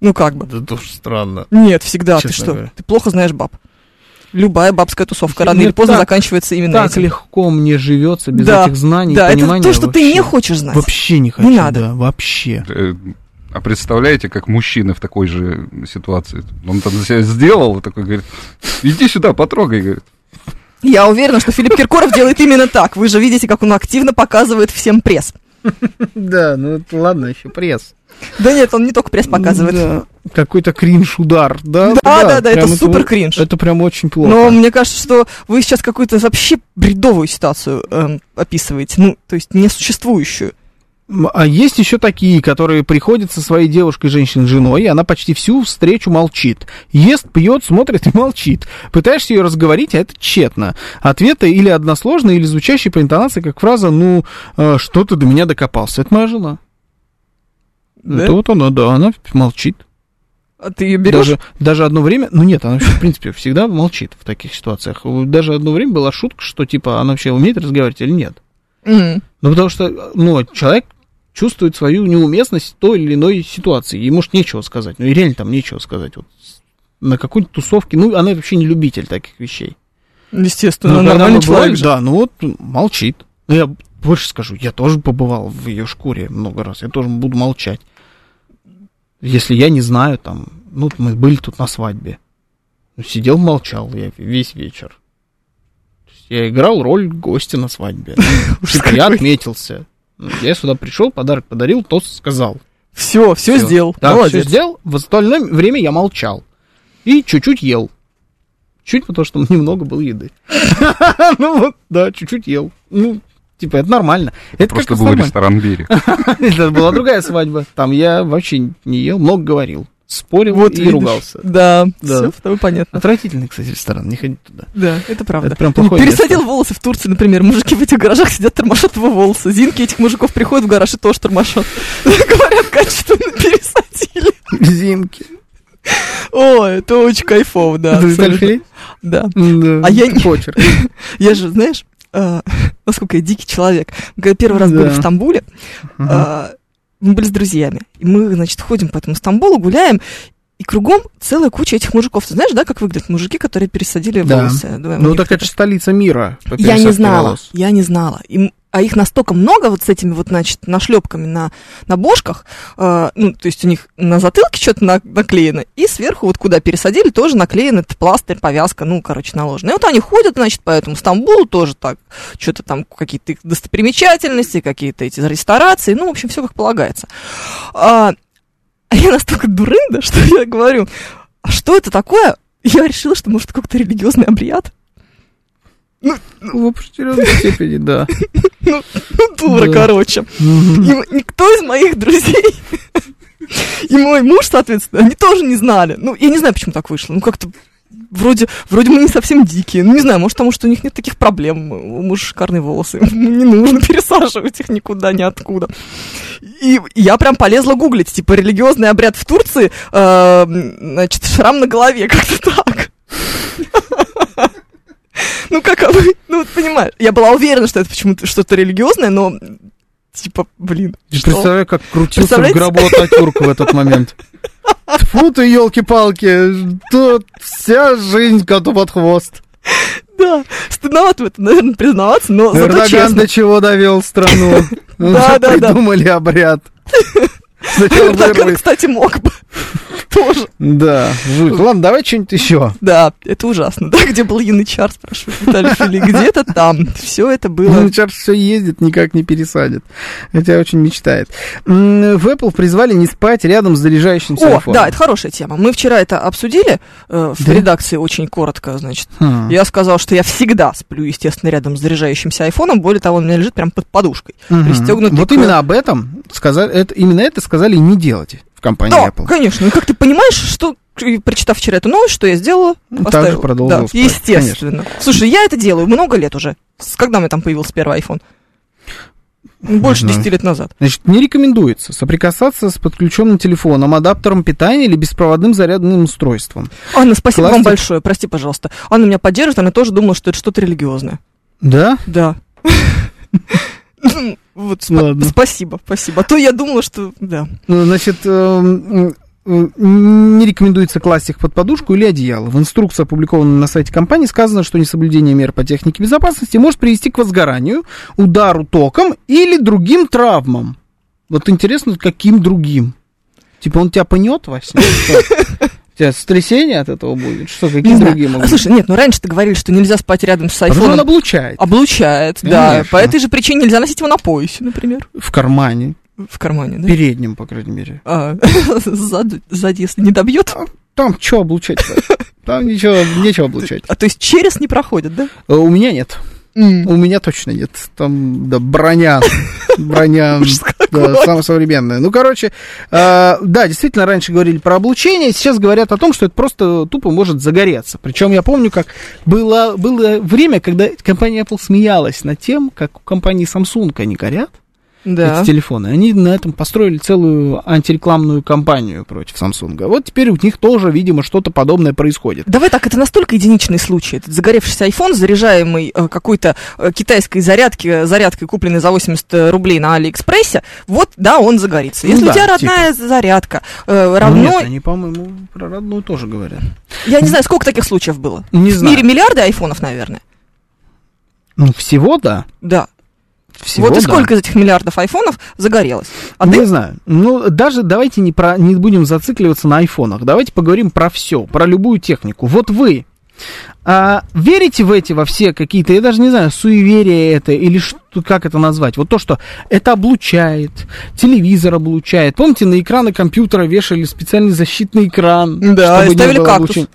Ну, как бы. Это тоже странно. Нет, всегда. Ты Честно что? говоря. Ты плохо знаешь баб. Любая бабская тусовка рано или поздно так- заканчивается именно Так этим. легко мне живется без Да, этих знаний, Да, это понимания. то, что ты вообще. не хочешь знать. Вообще не хочу. надо. Да, вообще. Э, А представляете, как мужчина в такой же ситуации? Он там за себя сделал, и такой говорит, иди сюда, потрогай, говорит. Я уверена, что Филипп Киркоров делает именно так. Вы же видите, как он активно показывает всем пресс. Да, ну это ладно, еще пресс. Да нет, он не только пресс показывает. Да. Какой-то кринж-удар, да? Да, да, да, это прям супер кринж. Это прям очень плохо. Но мне кажется, что вы сейчас какую-то вообще бредовую ситуацию эм, описываете. Ну, то есть несуществующую. А есть еще такие, которые приходят со своей девушкой, женщиной, женой, и она почти всю встречу молчит. Ест, пьет, смотрит и молчит. Пытаешься ее разговорить, а это тщетно. Ответы или односложные, или звучащие по интонации, как фраза «ну, э, что ты до меня докопался». Это моя жена. Да? Это вот она, да, она молчит. А ты ее берешь? Даже, даже одно время, ну нет, она вообще, в принципе, всегда молчит в таких ситуациях. Даже одно время была шутка, что, типа, она вообще умеет разговаривать или нет. М. Ну, потому что, ну, человек чувствует свою неуместность в той или иной ситуации. Ей, может, нечего сказать. Ну, и реально там нечего сказать. Вот на какой-то тусовке, ну, она вообще не любитель таких вещей. Естественно, Ну, нормальный человек бывали, же. Да, ну вот молчит. Ну, я больше скажу, я тоже побывал в ее шкуре много раз. Я тоже буду молчать. Если я не знаю, там, ну, мы были тут на свадьбе. Ну, Сидел, молчал я весь вечер. Я играл роль гостя на свадьбе. Я отметился. Ну, Я сюда пришел, подарок подарил, то сказал. Все, все сделал. Да, Молодец. все сделал. В остальное время я молчал. И чуть-чуть ел. Чуть, потому что немного было еды. Ну вот, да, чуть-чуть ел. Ну, типа, это нормально. Это Просто как был нормально. ресторан «Берег». Это была другая свадьба. Там я вообще не ел, много говорил. Спорил Вот и видишь. ругался. Да, Да. все тобой понятно. Отвратительный, кстати, ресторан, не ходить туда. Да, это правда. Это прям плохое Пересадил место. волосы в Турции, например. Мужики в этих гаражах сидят, тормошат его волосы. Зинки этих мужиков приходят в гараж и тоже тормошат. Говорят, качественно пересадили. Зимки. О, это очень кайфово, да. Это Да. А я не- Почерк. Я же, знаешь, а, насколько я дикий человек. Мы Когда первый раз были Да. в Стамбуле, а, мы были с друзьями. И мы, значит, ходим по этому Стамбулу, гуляем, и кругом целая куча этих мужиков. Ты знаешь, да, как выглядят мужики, которые пересадили Да. волосы? Да, Ну, так это же столица мира. Я не знала, волос. я не знала. Им- а их настолько много вот с этими вот, значит, нашлепками на, на бошках, э, ну, то есть у них на затылке что-то на- наклеено, и сверху вот куда пересадили, тоже наклеен этот пластырь, повязка, ну, короче, наложена. И вот они ходят, значит, по этому Стамбулу тоже так, что-то там, какие-то их достопримечательности, какие-то эти ресторации, ну, в общем, все как полагается. А, а я настолько дурында, что я говорю, а что это такое? Я решила, что, может, какой-то религиозный обряд. В определенной степени, да. Ну, дура, Да. короче. И никто из моих друзей и мой муж, соответственно, они тоже не знали. Ну, я не знаю, почему так вышло. Ну, как-то вроде, вроде мы не совсем дикие. Ну, не знаю, может, потому что у них нет таких проблем. У мужа шикарные волосы. Ему не нужно пересаживать их никуда, ниоткуда. И я прям полезла гуглить, типа, религиозный обряд в Турции, э, значит, шрам на голове, как-то так. Ну, как бы, ну, вот понимаешь, я была уверена, что это почему-то что-то религиозное, но, типа, блин, Я что? Представляю, как крутился в гробу Ататюрк в этот момент. Тьфу ты, елки-палки, тут вся жизнь коту под хвост. Да, стыдновато в этом, наверное, признаваться, но зато Эрдоган честно. до чего довел страну. Да, Уже да, да. Придумали обряд. Эрдоган, кстати, мог бы. Тоже. Да, жуть. Ладно, давай что-нибудь еще. Да, это ужасно. Да, где был Янычар, спрашивает Виталий Фили, где-то там. Все это было. Чарльз все ездит, никак не пересадит. Хотя очень мечтает. В Apple призвали не спать рядом с заряжающимся О, айфоном. да, это хорошая тема. Мы вчера это обсудили э, в Да? редакции очень коротко, значит. Хм. Я сказал, что я всегда сплю, естественно, рядом с заряжающимся айфоном. Более того, он у меня лежит прям под подушкой. Мгм. пристегнутый Вот к- именно об этом сказали, это, именно это сказали не делать в компании Да, Apple. конечно. Ну, как ты понимаешь, что, прочитав вчера эту новость, что я сделала? Ну, Поставила. же продолжила Да, спать, естественно. Слушай, я это делаю много лет уже. С когда у меня там появился первый iPhone? Больше знаю. 10 лет назад. Значит, не рекомендуется соприкасаться с подключенным телефоном, адаптером питания или беспроводным зарядным устройством. Анна, спасибо вам Классик. большое. Прости, пожалуйста. Анна меня поддерживает, она тоже думала, что это что-то религиозное. Да? Да. Вот, спа- Ладно. спасибо, спасибо. А то я думала, что... Да. Ну, Значит, эм, не рекомендуется класть их под подушку или одеяло. В инструкции, опубликованной на сайте компании, сказано, что несоблюдение мер по технике безопасности может привести к возгоранию, удару током или другим травмам. Вот интересно, каким другим? Типа он тебя пнет во сне? Тебя сотрясение от этого будет? Что, какие Не знаю. другие могут А, слушай, нет, ну раньше ты говорили, что нельзя спать рядом с что он айфоном. облучает. Облучает, да. Конечно. По этой же причине нельзя носить его на поясе, например. В кармане. В кармане, да? Переднем, по крайней мере. А, сзади, сзади, если не добьет. Там что облучать? Там ничего, нечего облучать. А то есть через не проходит, да? Э, У меня нет. У меня точно нет. Там, да, броня. Броня, да, самая современная. Ну, короче, э, да, действительно, раньше говорили про облучение, сейчас говорят о том, что это просто тупо может загореться. Причем я помню, как было, было время, когда компания Apple смеялась над тем, как у компании Samsung они горят, Да. эти телефоны. Они на этом построили целую антирекламную кампанию против Samsung. Вот теперь у них тоже, видимо, что-то подобное происходит. Давай так, это настолько единичный случай. Этот загоревшийся iPhone, заряжаемый э, какой-то э, китайской зарядки, зарядкой, купленной за 80 рублей на Алиэкспрессе, вот, да, он загорится. Ну Если да, у тебя родная зарядка э, равно... Ну, нет, они, по-моему, про родную тоже говорят. Я не знаю, сколько таких случаев было. Не В знаю. мире миллиарды айфонов, наверное. Ну, всего, да. Да. Всего, вот и да. сколько из этих миллиардов айфонов загорелось. А не ты... знаю. Ну, даже давайте не, про, не будем зацикливаться на айфонах. Давайте поговорим про все, про любую технику. Вот вы а, верите в эти, во все какие-то, я даже не знаю, суеверия это или что, как это назвать? Вот то, что это облучает, телевизор облучает. Помните, на экраны компьютера вешали специальный защитный экран? Да, и чтобы не ставили было кактус. облучения?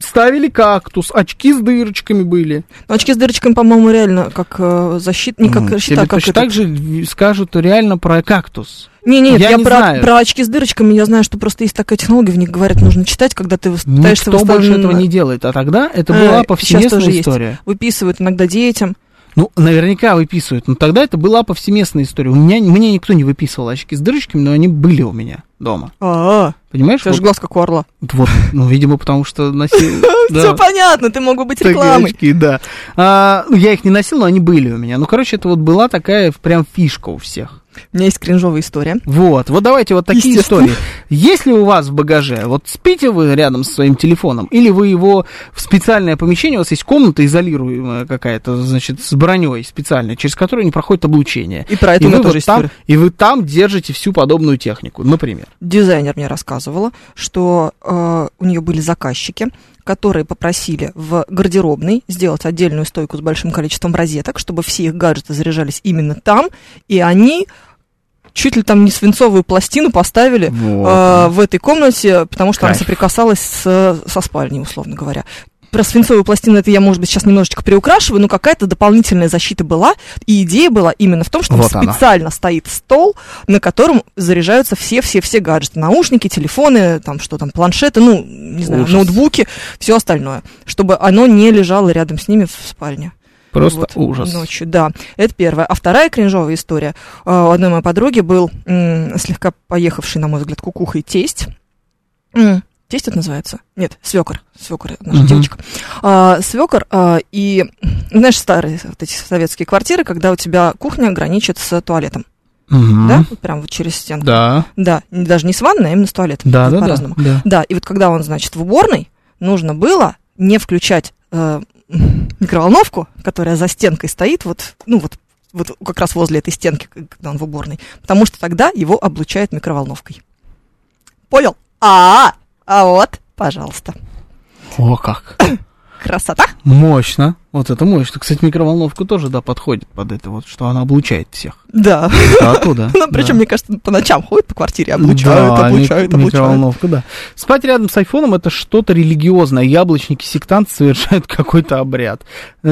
Ставили кактус, очки с дырочками были. Ну, очки с дырочками, по-моему, реально как э, защита, не как щита, тебе а как это- так же скажут реально про кактус. Не, не, Я я, не про, знаю. про очки с дырочками, я знаю, что просто есть такая технология, в них говорят, нужно читать, когда ты пытаешься Никто больше этого не делает. А тогда это Э, была щас повсеместная тоже есть. история. Выписывают иногда детям. Ну, наверняка выписывают. Но тогда это была повсеместная история. У меня, мне никто не выписывал очки с дырочками, но они были у меня дома. А, Понимаешь? это же Вот, глаз как у орла. вот, ну, видимо, потому что носил... Все понятно, ты мог бы быть рекламой. да. А, ну, я их не носил, но они были у меня. Ну, короче, это вот была такая прям фишка у всех. У меня есть кринжовая история. Вот, вот давайте вот такие истории. Если у вас в багаже, вот спите вы рядом со своим телефоном, или вы его в специальное помещение, у вас есть комната изолируемая какая-то, значит, с броней специальной, через которую не проходит облучение. И про это и, у вы тоже вот там, и вы там держите всю подобную технику, например. Дизайнер мне рассказывала, что э, у нее были заказчики, которые попросили в гардеробной сделать отдельную стойку с большим количеством розеток, чтобы все их гаджеты заряжались именно там, и они чуть ли там не свинцовую пластину поставили Вот. э, в этой комнате, потому что она Кайф. соприкасалась с, со спальней, условно говоря. Про свинцовую пластину это я, может быть, сейчас немножечко приукрашиваю, но какая-то дополнительная защита была, и идея была именно в том, что Вот она. специально стоит стол, на котором заряжаются все-все-все гаджеты, наушники, телефоны, там что там, планшеты, ну, не знаю, Ужас. ноутбуки, все остальное, чтобы оно не лежало рядом с ними в спальне. Просто Вот, ужас. Ночью, да. Это первое. А вторая кринжовая история. А, У одной моей подруги был м, слегка поехавший, на мой взгляд, кукухой тесть. М, Тесть это называется? Нет, свекор. Свекор, наша Мгм. девочка. А, свекор, а, и, знаешь, старые вот эти советские квартиры, когда у тебя кухня граничит с туалетом, Мгм. да? Вот прям вот через стенку. Да, Да, даже не с ванной, а именно с туалетом. да, да, да, по-разному. да. Да, и вот когда он, значит, в уборной, нужно было не включать э, микроволновку, которая за стенкой стоит, вот, ну вот, вот как раз возле этой стенки, когда он в уборной, потому что тогда его облучает микроволновкой. Понял? А, а вот, пожалуйста. О, как. Красота. Мощно. Вот это мощно. Кстати, микроволновка тоже, да, подходит под это вот, что она облучает всех. Да. Да, оттуда. Ну, причем, мне кажется, по ночам ходит по квартире, облучают, облучают, облучают. Микроволновка, да. Спать рядом с айфоном это что-то религиозное. Яблочники, сектанты совершают какой-то обряд.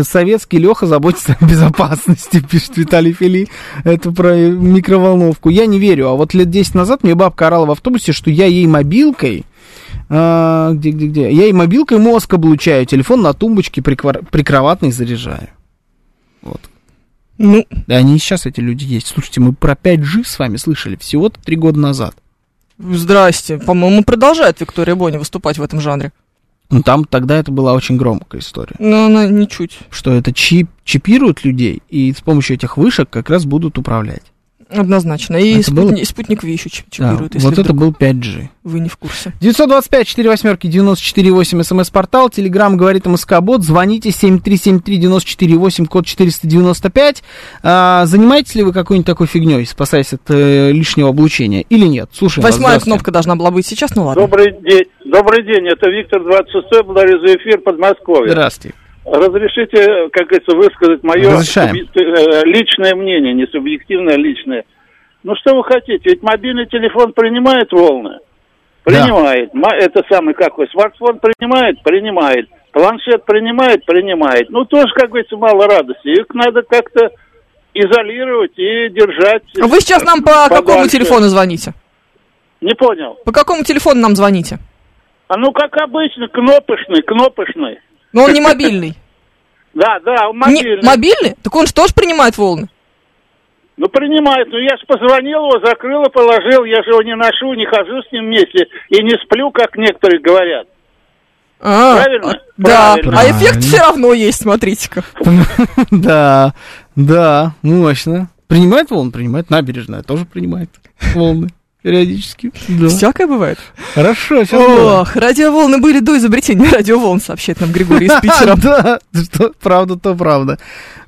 Советский Леха заботится о безопасности, пишет Виталий Фили. Это про микроволновку. Я не верю. А вот лет 10 назад мне бабка орала в автобусе, что я ей мобилкой а, где, где, где? Я ей мобилкой мозг облучаю, телефон на тумбочке приквар- прикроватной заряжаю. Вот. Ну, И они и сейчас, эти люди, есть. Слушайте, мы про 5G с вами слышали всего-то три года назад. здрасте. По-моему, продолжает Виктория Бони выступать в этом жанре. Ну, там тогда это была очень громкая история. Но она ничуть. Что это чип, чипируют людей, и с помощью этих вышек как раз будут управлять. Однозначно. И, Это спутни- было- спутник Ви еще чип- Да, чипирует, если вот это был 5G. вы не в курсе. 925 4 восьмерки 94,8 смс-портал, телеграмм говорит МСК-бот, звоните 7373-94,8, код 495. А, занимаетесь ли вы какой-нибудь такой фигней, спасаясь от э, лишнего облучения, или нет? Слушай, Восьмая кнопка должна была быть сейчас, ну ладно. Добрый день. Добрый день, это Виктор 26 благодарю за эфир Подмосковья. Здравствуйте. Разрешите, как говорится, высказать мое э, личное мнение, не субъективное, а личное. Ну что вы хотите, ведь мобильный телефон принимает волны? Да. Принимает. Ма- Это самый какой? Смартфон принимает? Принимает. Планшет принимает? Принимает. Ну тоже, как говорится, мало радости. Их надо как-то изолировать и держать. А Вы сейчас нам по какому подальше. телефону звоните? Не понял. По какому телефону нам звоните? А ну как обычно, кнопочный, кнопочный. Но он не мобильный. Да, да, Не- мобильный. мобильный? Так он же тоже принимает волны. Ну, принимает. Ну, я же позвонил его, закрыл и положил. Я же его не ношу, не хожу с ним вместе и не сплю, как некоторые говорят. А, Правильно? а, Да, Правильно. а эффект все равно есть, смотрите-ка. Да, да, мощно. Принимает волны? Принимает. Набережная тоже принимает волны периодически. Да. Всякое бывает. Хорошо, сейчас было. Ох, радиоволны были до изобретения радиоволн, сообщает нам Григорий из Питера. Да, что правда, то правда.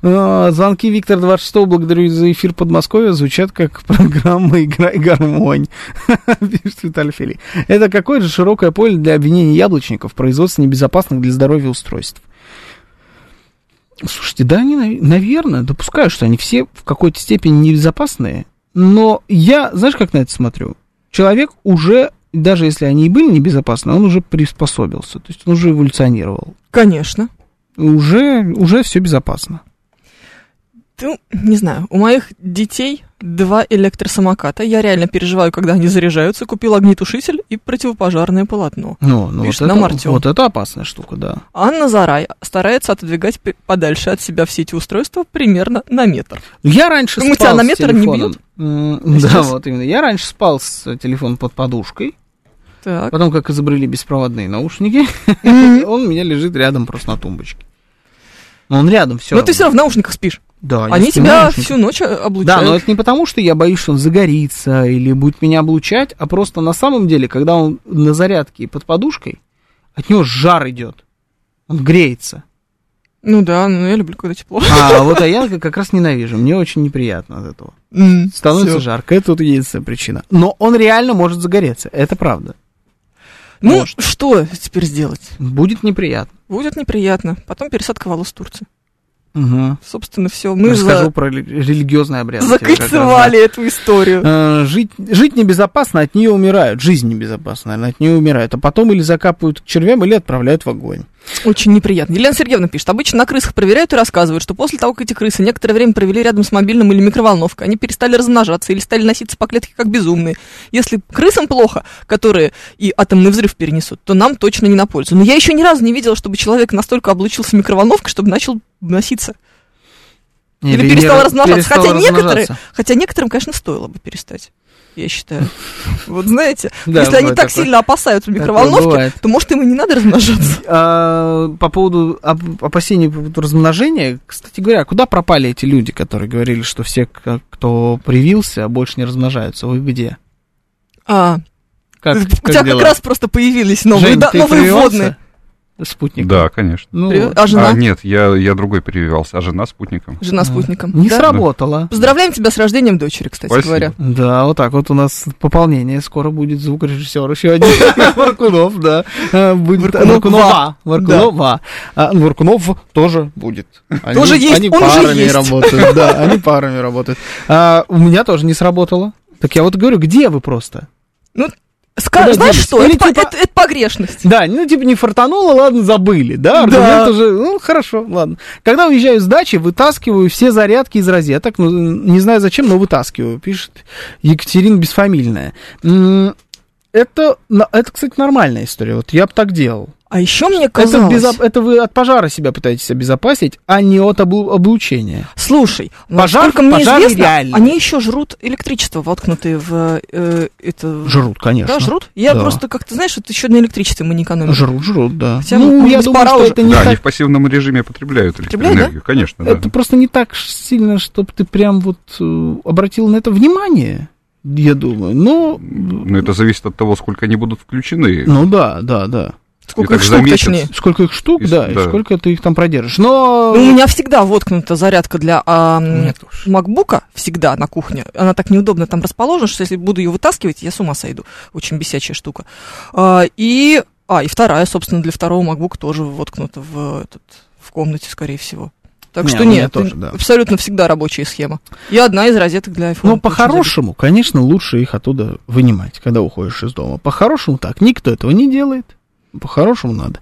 А, Звонки Виктор 26 благодарю за эфир Подмосковья, звучат как программа «Играй гармонь», пишет Виталий Фили. Это какое же широкое поле для обвинения яблочников в производстве небезопасных для здоровья устройств. Слушайте, да, они, нав- наверное, допускаю, что они все в какой-то степени небезопасные, но я, знаешь, как на это смотрю? Человек уже, даже если они и были небезопасны, он уже приспособился, то есть он уже эволюционировал Конечно. уже, уже все безопасно. Ну, не знаю, у моих детей два электросамоката. Я реально переживаю, когда они заряжаются. Купил огнетушитель и противопожарное полотно. Ну, ну вот, Видишь, это, вот это опасная штука, да. Анна Зарай старается отодвигать подальше от себя все эти устройства примерно на метр. Я раньше Ну, спал тебя на с метр не бьют? А Да, сейчас? вот именно. Я раньше спал с телефоном под подушкой, Так. потом, как изобрели беспроводные наушники, он у меня лежит рядом просто на тумбочке. Но он рядом все Но ты все равно в наушниках спишь. Да, Они тебя наушниках. всю ночь э, Да, облучают. но это не потому, что я боюсь, что он загорится или будет меня облучать, а просто на самом деле, когда он на зарядке и под подушкой, от него жар идет. Он греется. Ну да, ну я люблю, когда тепло. А вот а я как раз ненавижу. Мне очень неприятно от этого. М, Становится всё. жарко. Это вот единственная причина. Но он реально может загореться. Это правда. Ну, Может. что теперь сделать? Будет неприятно. Будет неприятно. Потом пересадка волос в Турции. Угу. Собственно, все. Мы Расскажу за... про рели- религиозный обряд. закольцевали эту историю. Э, Жить, жить небезопасно, от нее умирают. Жизнь небезопасна, наверное, от нее умирают. А потом или закапывают к червям, или отправляют в огонь. Очень неприятно. Елена Сергеевна пишет, обычно на крысах проверяют и рассказывают, что после того, как эти крысы некоторое время провели рядом с мобильным или микроволновкой, они перестали размножаться или стали носиться по клетке как безумные. Если крысам плохо, которые и атомный взрыв перенесут, то нам точно не на пользу. Но я еще ни разу не видела, чтобы человек настолько облучился микроволновкой, чтобы начал носиться. Или, не перестал ра- размножаться. перестал хотя некоторые, размножаться. хотя некоторым, конечно, стоило бы перестать. Я считаю. Вот знаете, Да, если они так такое. сильно опасаются микроволновки, то может им и не надо размножаться. А, по поводу оп- опасений по поводу размножения, кстати говоря, куда пропали эти люди, которые говорили, что все, кто привился, больше не размножаются? Вы где? А, Как, у как тебя дела? как раз просто появились новые, Жень, да- новые прививался? вводные. Спутник. Да, конечно. Ну. А жена? А, нет, я, я другой перевивался, а жена спутником. Жена спутником. Не Да? сработало. Поздравляем тебя с рождением дочери, кстати Спасибо. говоря. Да, вот так вот у нас пополнение. Скоро будет звукорежиссер еще один. Варкунов, да. А, Будет Варкунова. Варкунова. Варкунова. А, ну, Варкунов тоже будет. Тоже есть, Они он уже парами есть. работают. Да, они парами работают. А, У меня тоже не сработало. Так я вот говорю, где вы просто? Ну, ска- Куда знаешь делись? что, Или это, типа- это- это погрешность. Да, ну типа не фартануло, ладно, забыли, да, Да. аргумент уже, ну хорошо, ладно. Когда уезжаю с дачи, вытаскиваю все зарядки из розеток, ну, не знаю зачем, но вытаскиваю, пишет Екатерина Бесфамильная. Это, это, кстати, нормальная история, вот я бы так делал. А еще мне Это, казалось... безо- это вы от пожара себя пытаетесь обезопасить, а не от облу- облучения. Слушай, Пожар- насколько мне пожар известно, реальный. они еще жрут электричество, воткнутые в э, это... Жрут, конечно. Да, жрут? Я Да. просто как-то, знаешь, вот еще на электричестве мы не экономим. Жрут, жрут, да. Хотя, ну, я думаю, что уже. это не Да, так они в пассивном режиме потребляют Потребляют, электроэнергию, конечно, да. Это просто не так сильно, чтобы ты прям вот э, обратил на это внимание, я думаю. Но, Но это зависит от того, сколько они будут включены. ну да, да, да. Сколько их штук, точнее. Сколько их штук, И с- да, и да. сколько ты их там продержишь. Но... Ну, у меня всегда воткнута зарядка для уж. макбука, всегда на кухне. Она так неудобно там расположена, что если буду ее вытаскивать, я с ума сойду. Очень бесячая штука. А, и, а, и вторая, собственно, для второго макбука тоже воткнута в, этот, в комнате, скорее всего. Так Не, что нет, тоже, да. абсолютно всегда рабочая схема. И одна из розеток для iPhone. Но Очень по-хорошему, конечно, лучше их оттуда вынимать, когда уходишь из дома. По-хорошему так, никто этого не делает. По-хорошему надо.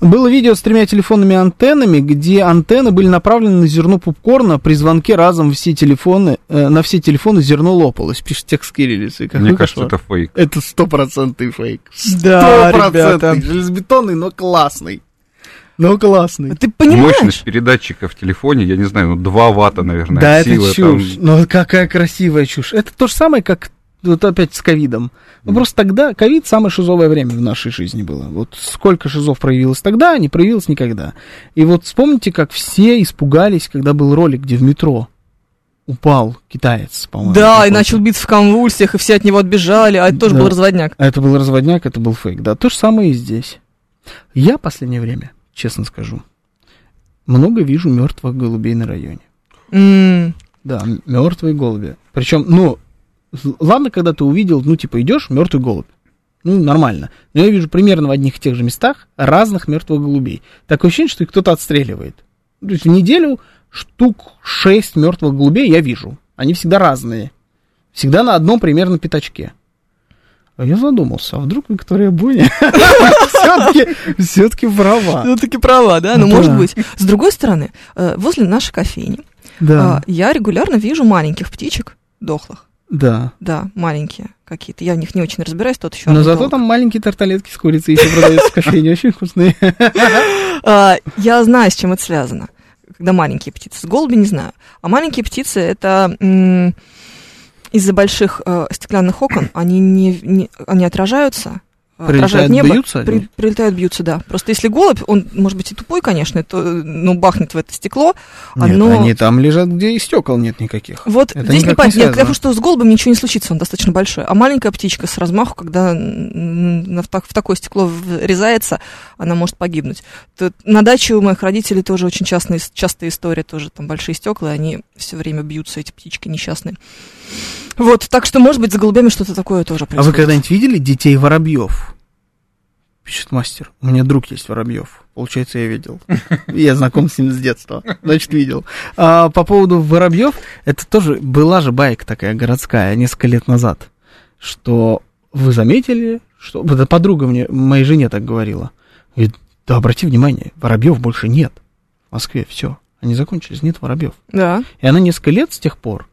Было видео с тремя телефонными антеннами, где антенны были направлены на зерно попкорна. При звонке разом все телефоны, э, на все телефоны зерно лопалось. Пишет текст кириллицы. Мне кажется, кошмар. это фейк. Это стопроцентный фейк. Да, Стопроцентный. ребята. Железобетонный, но классный. Но классный. Ты понимаешь? Мощность передатчика в телефоне, я не знаю, ну 2 ватта, наверное, Да, сила это чушь. Ну, какая красивая чушь. Это то же самое, как вот опять с ковидом. Ну, просто тогда ковид самое шизовое время в нашей жизни было. Вот сколько шизов проявилось тогда, не проявилось никогда. И вот вспомните, как все испугались, когда был ролик, где в метро упал китаец, по-моему. Да, и начал биться в конвульсиях, и все от него отбежали, а это тоже Да. был разводняк. А это был разводняк, это был фейк. Да, то же самое и здесь. Я в последнее время, честно скажу, много вижу мертвых голубей на районе. М, Да, мертвые голуби. Причем, ну, ладно, когда ты увидел, ну, типа, идешь, мертвый голубь. Ну, нормально. Но я вижу примерно в одних и тех же местах разных мертвых голубей. Такое ощущение, что их кто-то отстреливает. То есть в неделю штук 6 мертвых голубей я вижу. Они всегда разные. Всегда на одном примерно пятачке. А я задумался, а вдруг Виктория Буня все-таки права. Все-таки права, да? Ну, может быть. С другой стороны, э, возле нашей кофейни а, я регулярно вижу маленьких птичек дохлых. да. Да, маленькие какие-то. Я в них не очень разбираюсь, тот еще. Но зато там маленькие тарталетки с курицей еще продаются в кофейне, очень вкусные. А, я знаю, с чем это связано. Когда маленькие птицы. С голуби не знаю. А маленькие птицы это из-за больших э, стеклянных окон они не, не- они отражаются. Э, Прилетают, небо, бьются при- прилетают, бьются, да. Просто если голубь, он, может быть, и тупой, конечно, то, ну, бахнет в это стекло, Нет, оно... они там лежат, где и стекол нет никаких. Вот Это здесь не непонятно. Я говорю, что с голубем ничего не случится, он достаточно большой. А маленькая птичка с размаху, когда в такое стекло врезается, она может погибнуть. Тут на даче у моих родителей тоже очень частная, частая история, тоже там большие стекла, и они все время бьются, эти птички несчастные. Вот, так что, может быть, за голубями что-то такое тоже А вы происходит. когда-нибудь видели детей воробьев? Пишет мастер. У меня друг есть воробьев. Получается, я видел. Я знаком с ним с детства. Значит, видел. А, по поводу воробьев, это тоже была же байка такая городская несколько лет назад, что вы заметили, что да, подруга мне, моей жене так говорила. Говорит, да обрати внимание, воробьев больше нет. В Москве все. Они закончились, нет воробьев. Да. И она несколько лет с тех пор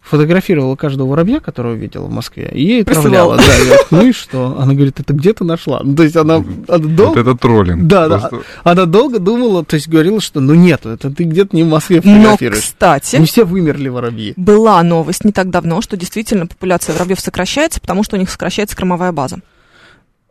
фотографировала каждого воробья, которого видела в Москве, и ей отправляла. Да, я ну и что? Она говорит, это где ты нашла? Ну, то есть она, она Вот долго, это троллинг. Да, да. Просто она долго думала, то есть говорила, что ну нет, это ты где-то не в Москве Но, фотографируешь. кстати, Не все вымерли воробьи. была новость не так давно, что действительно популяция воробьев сокращается, потому что у них сокращается кормовая база.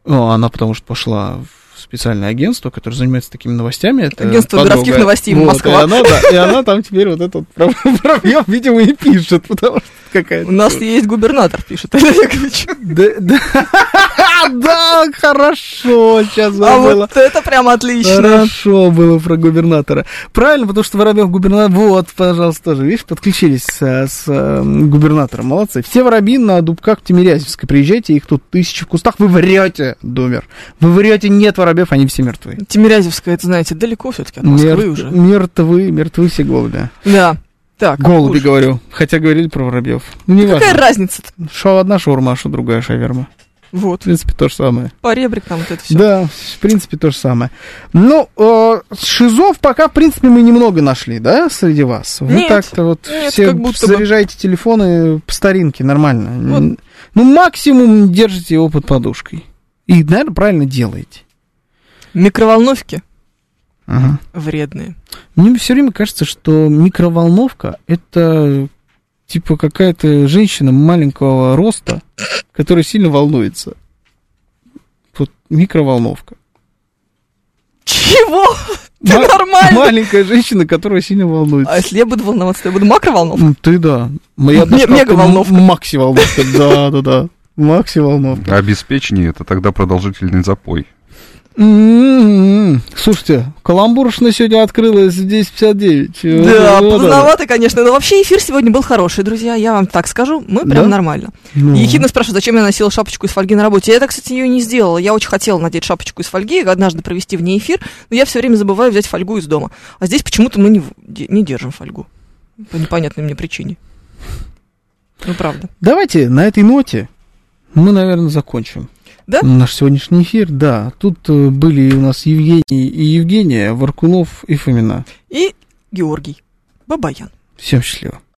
Ну, она потому что пошла в специальное агентство, которое занимается такими новостями. Это Агентство подруга. городских новостей Вот, Москва. И она, да, и она там теперь вот этот про воробьев, видимо, и пишет, потому что какая-то... У нас есть губернатор, пишет Олег Яковлевич. Да, хорошо, сейчас А вот это прям отлично. Хорошо было про губернатора. Правильно, потому что Воробьев губернатор... Вот, пожалуйста, тоже, видишь, подключились с, с, э, губернатором. Молодцы. Все воробьи на дубках в Тимирязевской. Приезжайте, их тут тысячи в кустах. Вы врете, Думер. Вы врете, нет воробьев, они все мертвы. Тимирязевская, это, знаете, далеко все-таки от Москвы уже. Мертвы, мертвы все голуби. Да. Так, Голуби, кушать. говорю. Хотя говорили про воробьев. Ну, не Какая разница-то? Шо одна шаурма, что другая шаверма. В Вот, принципе, то же самое. поребрик там вот это все. Да, в принципе, то же самое. Ну, э, шизов пока, в принципе, мы немного нашли, да, среди вас? Вы Нет, так-то вот нет, все как будто бы. заряжаете телефоны по старинке, нормально. Вот. Ну, максимум держите его под подушкой. И, наверное, правильно делаете. Микроволновки Ага. вредные. Мне все время кажется, что микроволновка это типа какая-то женщина маленького роста, которая сильно волнуется. Вот микроволновка. Чего? Ты Ма- нормально? Маленькая женщина, которая сильно волнуется. А если я буду волноваться, то я буду макроволновка? Ты да. Моя мегаволновка. м- Макси-волновка, да, да, да. Макси-волновка. Обеспечение это тогда продолжительный запой. М-м-м. Слушайте, каламбуршная сегодня открылась в 10.59. Да, Вот это. поздновато, конечно. Но вообще эфир сегодня был хороший, друзья. Я вам так скажу. Мы прям Да? нормально. Ну. Ехидно спрашивает, зачем я носила шапочку из фольги на работе. Я, кстати, ее не сделала. Я очень хотела надеть шапочку из фольги, однажды провести в ней эфир, но я все время забываю взять фольгу из дома. А здесь почему-то мы не, не держим фольгу. По непонятной мне причине. Ну, правда. Давайте на этой ноте мы, наверное, закончим. Да? Наш сегодняшний эфир, да. Тут э, были у нас Евгений и Евгения, Варкунов и Фомина. И Георгий Бабаян. Всем счастливо.